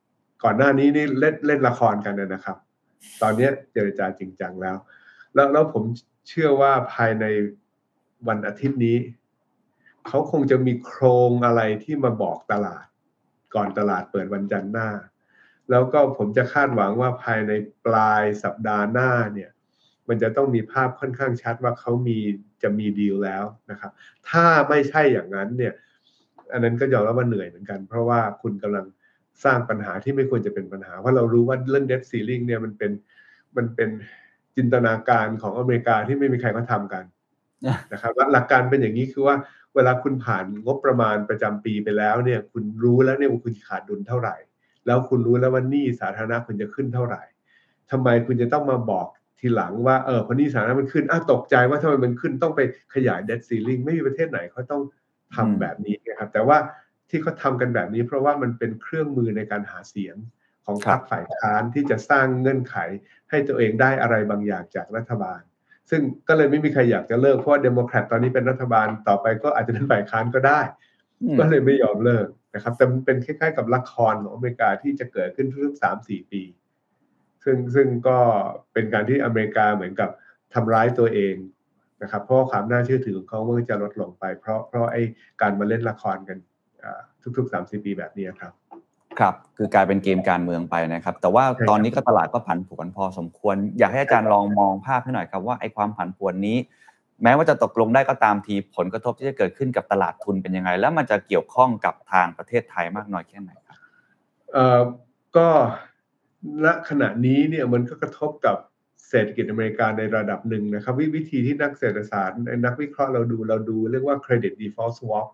ก่อนหน้านี้นี่เล่นเล่นละครกันนะครับ ตอนนี้เจรจาจริงจังแล้ว แล้วแล้วผมเชื่อว่าภายในวันอาทิตย์นี้ เขาคงจะมีโครงอะไรที่มาบอกตลาด ก่อนตลาดเปิดวันจันทร์หน้า แล้วก็ผมจะคาดหวังว่าภายในปลายสัปดาห์หน้าเนี่ยมันจะต้องมีภาพค่อนข้างชัดว่าเขามีจะมีดีลแล้วนะครับ ถ้าไม่ใช่อย่างนั้นเนี่ย อันนั้นก็ยอมรับว่าเหนื่อยเหมือนกัน เพราะว่าคุณกำลัง สร้างปัญหาที่ไม่ควรจะเป็นปัญหา เพราะเรารู้ว่าเรื่อง debt ceiling เนี่ยมันเป็นมันเป็นจินตนาการของอเมริกาที่ไม่มีใครเขาทำกันนะครับหลักการเป็นอย่างนี้คือว่าเวลาคุณผ่านงบประมาณประจำปีไปแล้วเนี่ยคุณรู้แล้วเนี่ยว่าคุณขาดดุลเท่าไหร่ แล้วคุณรู้แล้วว่าหนี้สาธารณะคุณจะขึ้นเท่าไหร่ทำไมคุณจะต้องมาบอกทีหลังว่าเออพอหนี้สาธารณะมันขึ้นอ้าวตกใจว่าทำไมมันขึ้นต้องไปขยาย debt ceiling ไม่มีประเทศไหนเขาต้องทำอืมแบบนี้นะครับแต่ว่า ที่เขาทำกันแบบนี้ เพราะว่ามันเป็นเครื่องมือในการหาเสียงของพรรคฝ่ายค้านที่จะสร้างเงื่อนไขให้ตัวเองได้อะไรบางอย่างจากรัฐบาล ซึ่งก็เลยไม่มีใครอยากจะเลิกเพราะว่าเดโมแครตตอนนี้เป็นรัฐบาลต่อไปก็อาจจะเป็นฝ่ายค้านก็ได้อืมก็เลยไม่ยอมเลิกนะครับ แต่มันเป็นคล้ายๆกับละครของอเมริกาที่จะเกิดขึ้นทุกๆสามสี่ปี ซึ่งซึ่งก็เป็นการที่อเมริกาเหมือนกับทำร้ายตัวเองนะครับเพราะว่าความน่าเชื่อถือของเขามันก็จะลดลงไป เพราะเพราะไอ้การมาเล่นละครกันอ่า ทุกๆสามสี่ปีแบบนี้ครับครับคือกลายเป็นเกมการเมืองไปนะครับ แต่ว่าใช่ครับตอนนี้ก็ตลาดก็ผันผวนพอสมควร อยากให้อาจารย์ลองมองภาพให้หน่อยครับว่าไอ้ความผันผวนนี้ แม้ว่าจะตกลงได้ก็ตามทีผลกระทบที่จะเกิดขึ้นกับตลาดทุนเป็นยังไง แล้วมันจะเกี่ยวข้องกับทางประเทศไทยมากน้อยแค่ไหนครับเอ่อก็ณขณะนี้เนี่ยมันก็กระทบกับเศรษฐกิจอเมริกาในระดับหนึ่งนะครับ วิวิธีที่นักเศรษฐศาสตร์นักวิเคราะห์เราดูเราดูเรียกว่า credit default swap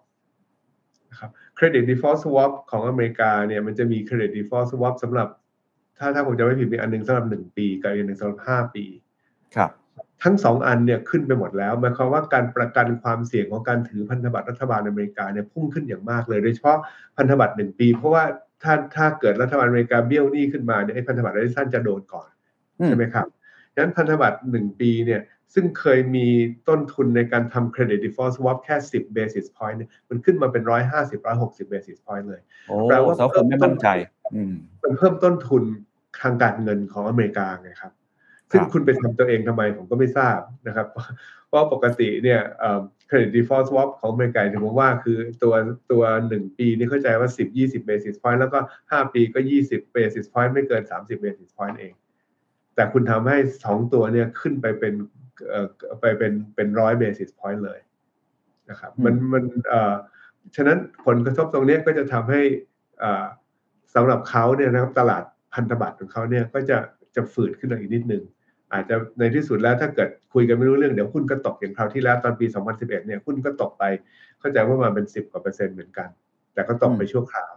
นะครับ credit default swap ของอเมริกาเนี่ยมันจะมี credit default swap สำหรับ ถ้าถ้าผมจะไม่ผิดมีอันหนึ่งสำหรับหนึ่งปีกับอีกอันหนึ่งสำหรับห้าปี ครับ ทั้งสองอันเนี่ยขึ้นไปหมดแล้วหมายความว่าการประกันความเสี่ยงของการถือพันธบัตรรัฐบาลอเมริกาเนี่ยพุ่งขึ้นอย่างมากเลยโดยเฉพาะพันธบัตรหนึ่งปี เพราะว่าถ้าถ้าเกิดรัฐบาลอเมริกาเบี้ยวหนี้ขึ้นมาเนี่ยไอ้พันธบัตรระยะสั้นจะโดนก่อนอืมใช่ไหมครับดังนั้นพันธบัตรหนึ่งปีเนี่ย ซึ่งเคยมีต้นทุนในการทำ credit default swap แค่ 10 basis point เนี่ยมันขึ้นมาเป็น 150 160 basis point เลยโอ้แปลว่าสาวคนไม่มั่นใจอืมมันเพิ่มต้นทุนทางการเงินของอเมริกาไงครับ ซึ่งครับคุณไปทำตัวเองทำไมผมก็ไม่ทราบนะครับเพราะปกติเนี่ยเอ่อ credit default swap ของอเมริกาที่ผมว่าคือตัวตัวหนึ่งปีนี่เข้าใจว่า 10 20 basis point แล้วก็ 5 ปีก็ 20 basis point ไม่เกิน 30 basis point เอง แต่คุณทำให้สองตัวเนี่ยขึ้นไปเป็นเอ่อ ไปเป็นเป็นร้อย basis point เลยนะครับมันมันเอ่อฉะนั้นผลกระทบตรงเนี้ยก็จะทำให้อ่าสำหรับเขาเนี่ยนะครับตลาดพันธบัตรของเขาเนี่ยก็จะจะฝืดขึ้นมาอีกนิดนึงอาจจะในที่สุดแล้วถ้าเกิดคุยกันไม่รู้เรื่องเดี๋ยวหุ้นก็ตกอย่างคราวที่แล้วตอนปี 2011 เนี่ยหุ้นก็ตกไปเข้าใจว่ามันเป็น 10 กว่าเปอร์เซ็นต์เหมือนกัน แต่ก็ตกไปชั่วคราว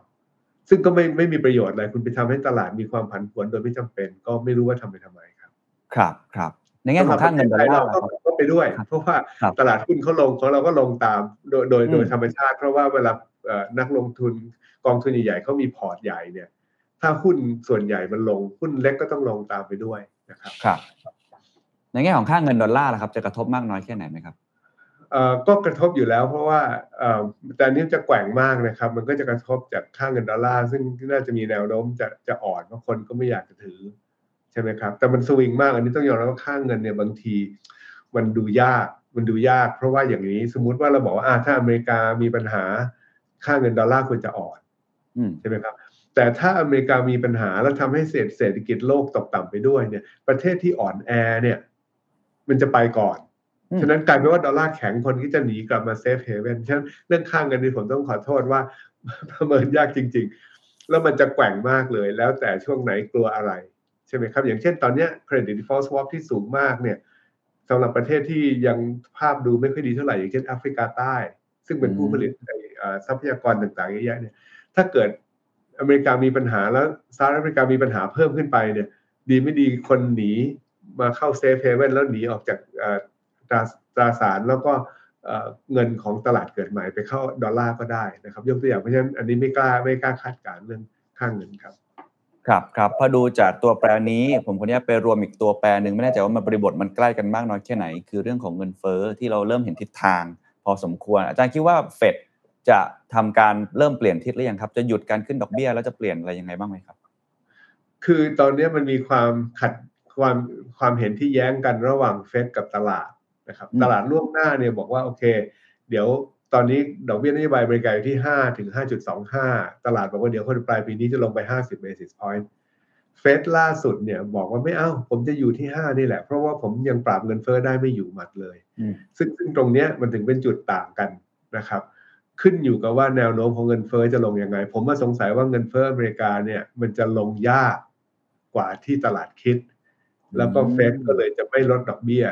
ซึ่งก็ไม่ไม่มีประโยชน์อะไรคุณไปทำให้ตลาดมีความผันผวนโดยไม่จำเป็น ก็ไม่รู้ว่าทำไปทำไมครับ ครับครับ ในแง่ของค่าเงินดอลลาร์เราล่ะก็ครับก็ไปด้วยครับเพราะว่าครับตลาดหุ้นเขาลงของเราก็ลงตามโดยโดยอืมโดยธรรมชาติ เพราะว่าเวลาเอ่อนักลงทุนกองทุนใหญ่ๆเขามีพอร์ตใหญ่เนี่ย ถ้าหุ้นส่วนใหญ่มันลงหุ้นเล็กก็ต้องลงตามไปด้วยนะครับครับในแง่ของค่าเงินดอลลาร์ล่ะครับ จะกระทบมากน้อยแค่ไหนไหมครับเอ่อก็กระทบอยู่แล้วเพราะว่าเอ่อแต่อันนี้จะแกว่งมากนะครับ มันก็จะกระทบจากค่าเงินดอลลาร์ซึ่งน่าจะมีแนวโน้มจะจะอ่อนเพราะคนก็ไม่อยากจะถือ ใช่ไหมครับ แต่มันสวิงมาก อันนี้ต้องยอมรับว่าค่าเงินเนี่ยบางที มันดูยากมันดูยาก เพราะว่าอย่างนี้สมมุติว่าเราบอกว่าอ่าถ้าอเมริกามีปัญหาค่าเงินดอลลาร์ควรจะอ่อนอืมใช่ไหมครับ แต่ถ้าอเมริกามีปัญหาแล้วทำให้เศรษฐเศรษฐกิจโลกตกต่ำไปด้วยเนี่ย ประเทศที่อ่อนแอเนี่ย มันจะไปก่อนอืมฉะนั้นกลายเป็นว่าดอลลาร์แข็งคนก็จะหนีกลับมา safe haven ฉะนั้นเรื่องค่าเงินนี่ผมต้องขอโทษว่าประเมินยากจริง ๆ แล้วมันจะแกว่งมากเลย แล้วแต่ช่วงไหนกลัวอะไร ใช่ไหมครับ อย่างเช่นตอนเนี้ย credit default swap ที่สูงมากเนี่ยสำหรับประเทศที่ยังภาพดูไม่ค่อยดีเท่าไหร่ อย่างเช่นแอฟริกาใต้ ซึ่งเป็นผู้ผลิตทรัพยากรต่างๆเยอะแยะเนี่ยถ้าเกิดอเมริกามีปัญหาแล้วสหรัฐอเมริกามีปัญหาเพิ่มขึ้นไปเนี่ยดีไม่ดีคนหนีมาเข้า safe haven แล้วหนีออกจากตราตราสารแล้วก็เอ่อเงินของตลาดเกิดใหม่ไปเข้าดอลลาร์ก็ได้นะครับ ยกตัวอย่างเพราะฉะนั้นอันนี้ไม่กล้าไม่กล้าคาดการณ์เรื่องค่าเงินครับ ครับครับพอดูจากตัวแปรนี้ ผมคราวนี้ไปรวมอีกตัวแปรหนึ่งไม่แน่ใจว่ามันบริบทมันใกล้กันมากน้อยแค่ไหน คือเรื่องของเงินเฟ้อที่เราเริ่มเห็นทิศทาง พอสมควร อาจารย์คิดว่าเฟดจะทำการเริ่มเปลี่ยนทิศหรือยังครับ จะหยุดการขึ้นดอกเบี้ยแล้วจะเปลี่ยนอะไรยังไงบ้างไหมครับ คือตอนนี้มันมีความขัดความความเห็นที่แย้งกันระหว่างเฟดกับตลาดนะครับอืมตลาดล่วงหน้าเนี่ยบอกว่าโอเค เดี๋ยว ตอนนี้ดอกเบี้ยนโยบายอเมริกาอยู่ที่ 5 ถึง 5.25 ตลาดบอกว่าเดี๋ยวคนปลายปีนี้จะลงไป 50 basis point เฟดล่าสุดเนี่ยบอกว่าไม่เอ้า ผมจะอยู่ที่ 5 นี่แหละ เพราะว่าผมยังปราบเงินเฟ้อได้ไม่อยู่หมัดเลยอืมซึ่งซึ่งตรงเนี้ยมันถึงเป็นจุดต่างกันนะครับ ขึ้นอยู่กับว่าแนวโน้มของเงินเฟ้อจะลงยังไง ผมมาสงสัยว่าเงินเฟ้ออเมริกาเนี่ยมันจะลงยากกว่าที่ตลาดคิด แล้วก็เฟดก็เลยจะไม่ลดดอกเบี้ย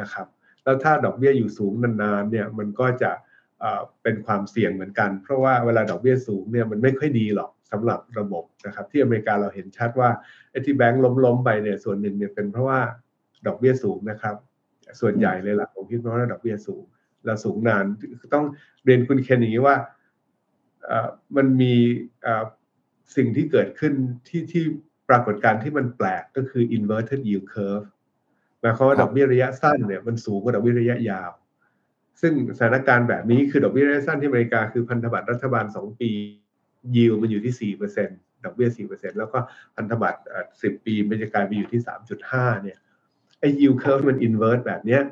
นะครับ แล้วถ้าดอกเบี้ยอยู่สูงนานๆเนี่ยมันก็จะ เอ่อเป็นความเสี่ยงเหมือนกัน เพราะว่าเวลาดอกเบี้ยสูงเนี่ยมันไม่ค่อยดีหรอกสำหรับระบบนะครับ ที่อเมริกาเราเห็นชัดว่าไอ้ที่แบงก์ล้มๆไปเนี่ยส่วนหนึ่งเนี่ยเป็นเพราะว่าดอกเบี้ยสูงนะครับ ส่วนใหญ่เลยล่ะผมคิดว่าดอกเบี้ยสูงเราสูงนานต้องเรียนคุณเคนอย่างนี้ว่าเอ่อมันมีเอ่อสิ่งที่เกิดขึ้นที่ที่ปรากฏการณ์ที่มันแปลกก็คือ inverted yield curve หมายความว่าครับดอกเบี้ยระยะสั้นเนี่ยมันสูงกว่าดอกเบี้ยระยะยาว ซึ่งสถานการณ์แบบนี้คือดอกเบี้ยระยะสั้นที่อเมริกาคือพันธบัตรรัฐบาล 2 ปียิวมันอยู่ที่ 4%ดอกเบี้ย 4%แล้วก็พันธบัตรเอ่อ10 ปีมันจะกลายไปอยู่ที่ 3.5 เนี่ยไอ้ yield curve มัน invert แบบเนี้ย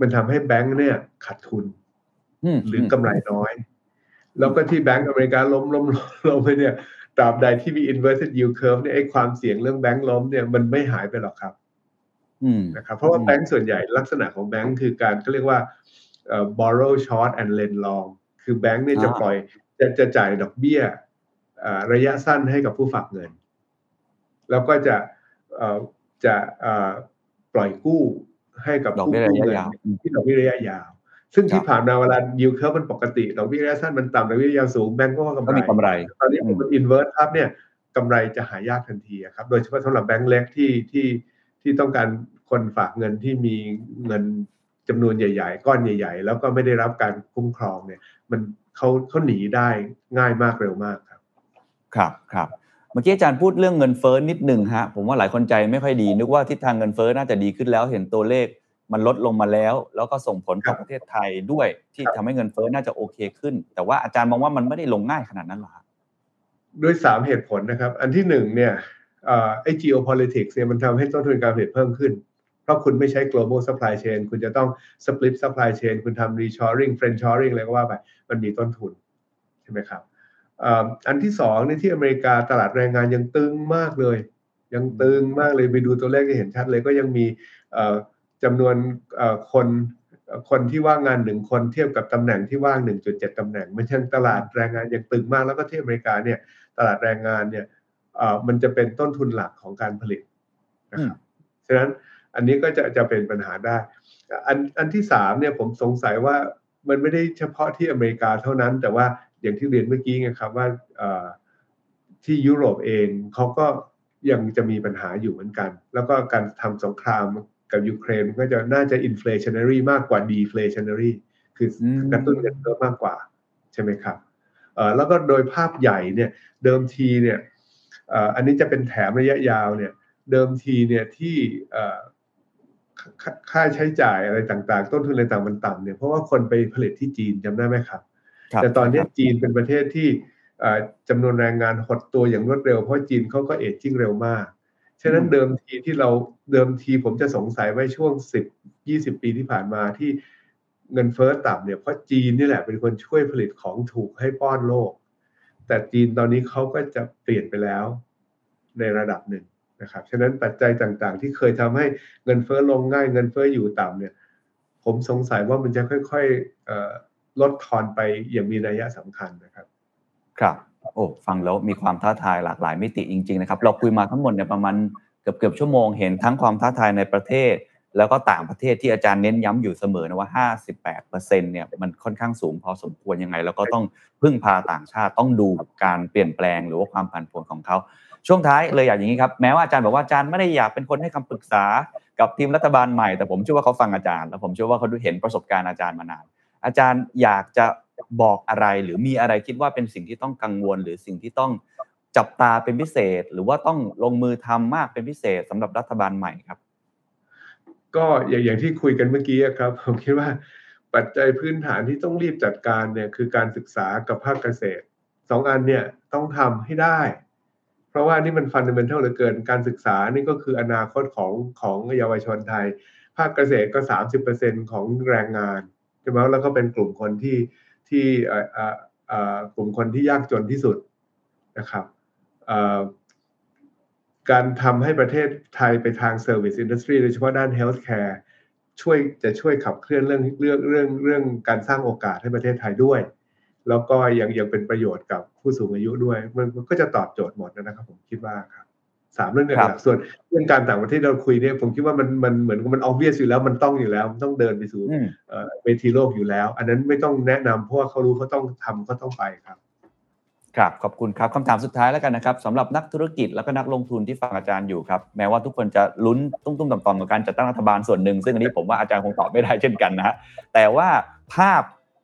มันทำให้แบงก์เนี่ยขาดทุนมหรือกำไรน้อย แล้วก็ที่แบงก์อเมริกาล้มล้มล้มล้มไปเนี่ยตราบใดที่มี inverted yield curve เนี่ยไอ้ความเสี่ยงเรื่องแบงก์ล้มเนี่ยมันไม่หายไปหรอกครับอืม นะครับเพราะว่าอืมแบงก์ส่วนใหญ่ลักษณะของแบงก์คือการก็เรียกว่าเอ่อ borrow short and lend long คือแบงก์เนี่ยจะอ่าปล่อยจะจะจ่ายดอกเบี้ยเอ่อระยะสั้นให้กับผู้ฝากเงิน แล้วก็จะเอ่อจะเอ่อปล่อยกู้ให้กับดอกผู้เบี้ยกู้ระยะเงินยาวอืมที่ดอกเบี้ยระยะยาว ซึ่งครับที่ผ่านมาเวลา yield curve มันปกติดอกเบี้ยระยะสั้นมันต่ำดอกเบี้ยระยะยาวสูงแบงก์ก็ว่ากำก็ไรมีกำไร ตอนนี้อืพอมมัน invert ครับเนี่ยกำไรจะหายากทันทีอะครับ โดยเฉพาะสำหรับแบงก์เล็กที่ที่ที่ต้องการ คนฝากเงินที่มีเงินจำนวนใหญ่ ๆ ก้อนใหญ่ ๆ แล้วก็ไม่ได้รับการคุ้มครองเนี่ย มันเขาเขาหนีได้ง่ายมากเร็วมากครับ ครับครับเมื่อกี้อาจารย์พูดเรื่องเงินเฟ้อนิดหนึ่งฮะผมว่าหลายคนใจไม่ค่อยดี นึกว่าทิศทางเงินเฟ้อน่าจะดีขึ้นแล้วเห็นตัวเลขมันลดลงมาแล้ว แล้วก็ส่งผลกับครับประเทศไทยด้วยที่ทำให้เงินเฟ้อน่าจะโอเคขึ้น แต่ว่าอาจารย์มองว่ามันไม่ได้ลงง่ายขนาดนั้นหรอครับด้วยสามเหตุผลนะครับ อันที่หนึ่งเนี่ยเอ่อไอ้ geopolitics เนี่ยมันทำให้ต้นทุนการผลิตเพิ่มขึ้น เพราะคุณไม่ใช้ global supply chain คุณจะต้อง split supply chain คุณทำ reshoring friendshoring อะไรก็ว่าไป มันมีต้นทุน ใช่ไหมครับเอ่ออันที่สองในที่อเมริกาตลาดแรงงานยังตึงมากเลย ยังตึงมากเลยไปดูตัวเลขจะเห็นชัดเลยก็ยังมีเอ่อจำนวนเอ่อคนอ่อคนที่ว่างงานหนึ่งคนเทียบกับตำแหน่งที่ว่าง 1.7ตำแหน่ง มันยังตลาดแรงงานยังตึงมากแล้วก็ที่อเมริกาเนี่ยตลาดแรงงานเนี่ยเอ่อมันจะเป็นต้นทุนหลักของการผลิตนะครับฉะนั้น อันนี้ก็จะจะเป็นปัญหาได้ อันอันที่สามเนี่ยผมสงสัยว่ามันไม่ได้เฉพาะที่อเมริกาเท่านั้น แต่ว่าอย่างที่เรียนเมื่อกี้ไงครับว่าเอ่อที่ยุโรปเองเขาก็ยังจะมีปัญหาอยู่เหมือนกัน แล้วก็การทำสงครามกับยูเครนก็จะน่าจะ inflationary มากกว่า deflationary คืออมกระตุ้นเงินเฟ้อมากกว่า ใช่ไหมครับเอ่อแล้วก็โดยภาพใหญ่เนี่ยเดิมทีเนี่ยเอ่ออันนี้จะเป็นแถมระยะยาวเนี่ยเดิมทีเนี่ยที่เอ่อ ค่าค่าใช้จ่ายอะไรต่างๆ ต้นทุนอะไรต่างมันต่ำเนี่ยเพราะว่าคนไปผลิตที่จีนจำได้ไหมครับครับแต่ตอนนี้จีนเป็นประเทศที่เอ่อจำนวนแรงงานหดตัวอย่างรวดเร็วเพราะจีนเขาก็เอจจิ้งเร็วมาก ฉะนั้นเดิมทีที่เราเดิมทีผมจะสงสัยไว้ช่วง10 20ปีที่ผ่านมาที่เงินเฟ้อต่ำเนี่ยเพราะจีนนี่แหละเป็นคนช่วยผลิตของถูกให้ป้อนโลก แต่จีนตอนนี้เขาก็จะเปลี่ยนไปแล้วในระดับหนึ่ง นะครับฉะนั้นปัจจัยต่างๆ ที่เคยทำให้เงินเฟ้อลงง่ายเงินเฟ้ออยู่ต่ำเนี่ยผมสงสัยว่ามันจะค่อยๆลดทอนไปอย่างมีนัยสำคัญนะครับ ครับโอ้ฟังแล้วมีความท้าทายหลากหลายมิติจริง ๆ นะครับ เราคุยมาทั้งหมดเนี่ยประมาณเกือบเกือบชั่วโมงเห็นทั้งความท้าทายในประเทศ แล้วก็ต่างประเทศที่อาจารย์เน้นย้ำอยู่เสมอนะว่า 58%เนี่ยมันค่อนข้างสูงพอสมควรยังไง แล้วก็ต้องพึ่งพาต่างชาติต้องดูการเปลี่ยนแปลงหรือว่าความผันผวนของเขา ช่วงท้ายเลยอยากอย่างนี้ครับแม้ว่าอาจารย์บอกว่าอาจารย์ไม่ได้อยากเป็นคนให้คำปรึกษากับทีมรัฐบาลใหม่แต่ผมเชื่อว่าเขาฟังอาจารย์ แล้วผมเชื่อว่าเขาดูเห็นประสบการณ์อาจารย์มานาน อาจารย์อยากจะบอกอะไรหรือมีอะไรคิดว่าเป็นสิ่งที่ต้องกังวล หรือสิ่งที่ต้องจับตาเป็นพิเศษ หรือว่าต้องลงมือทำมากเป็นพิเศษสำหรับรัฐบาลใหม่ครับ ก็อย่างอย่างที่คุยกันเมื่อกี้ครับ ผมคิดว่าปัจจัยพื้นฐานที่ต้องรีบจัดการเนี่ยคือการศึกษากับภาคเกษตรสองอันเนี่ยต้องทำให้ได้ เพราะว่านี่มันฟันเดเมนทัลเหลือเกินการศึกษานี่ก็คืออนาคตของของเยาวชนไทย ภาคเกษตรก็ 30%ของแรงงานใช่ไหมแล้วก็เป็นกลุ่มคนที่ที่กลุ่มคนที่ยากจนที่สุดนะครับการทำให้ประเทศไทยไปทาง Service Industry โดยเฉพาะด้าน Healthcare ช่วยจะช่วยขับเคลื่อนเรื่องเรื่องเรื่องเรื่องการสร้างโอกาสให้ประเทศไทยด้วย แล้วก็ยังยังเป็นประโยชน์กับผู้สูงอายุด้วย มันมันก็จะตอบโจทย์หมดนะครับ ผมคิดว่าครับสามเรื่องหครัลับกๆส่วนเรื่องการต่างประเทศเราคุยเนี่ยผมคิดว่ามันมันเหมือนกับมัน obvious อยู่แล้วมันต้องอยู่แล้วมันต้องเดินไปสู่อืมเอ่อเวทีโลกอยู่แล้ว อันนั้นไม่ต้องแนะนำเพราะว่าเขารู้เขาต้องทำเขาต้องไปครับ ครับขอบคุณครับคำถามสุดท้ายแล้วกันนะครับสำหรับนักธุรกิจแล้วก็นักลงทุนที่ฟังอาจารย์อยู่ครับแม้ว่าทุกคนจะลุ้นตุ้มๆต่อมๆกับการจัดตั้งรัฐบาลส่วนหนึ่ง ซึ่งอันนี้ผมว่าอาจารย์คงตอบไม่ได้เช่นกันนะฮะแต่ว่าภาพ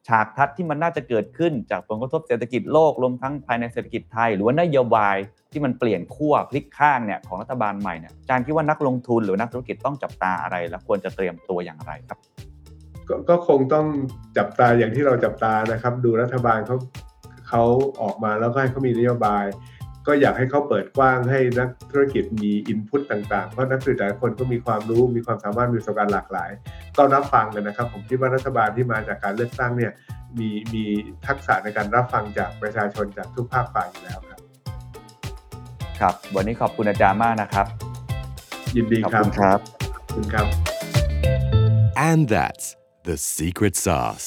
ฉากทัศน์ที่มันน่าจะเกิดขึ้นจากผลกระทบเศรษฐกิจโลกรวมทั้งภายในเศรษฐกิจไทย หรือว่านโยบายที่มันเปลี่ยนขั้วพลิกข้างเนี่ยของรัฐบาลใหม่เนี่ยอาจารย์คิดว่านักลงทุนหรือนักธุรกิจต้องจับตาอะไร และควรจะเตรียมตัวอย่างไรครับกก็คงต้องจับตาอย่างที่เราจับตานะครับ ดูรัฐบาลเขาเขาออกมาแล้วก็ให้เขามีนโยบาย ก็อยากให้เขาเปิดกว้างให้นักธุรกิจมีอินพุตต่างๆ เพราะนักธุรกิจหลายคนก็มีความรู้มีความสามารถมีประสบการณ์หลากหลายก็รับฟังกันนะครับ ผมคิดว่ารัฐบาลที่มาจากการเลือกตั้งเนี่ยมีมีทักษะในการรับฟังจากประชาชนจากทุกภาคฝ่ายอยู่แล้วครับครับ วันนี้ขอบคุณอาจารย์มากนะครับ ยินดีขอบครับคุณครับขอบคุณครับ And that's the secret sauce.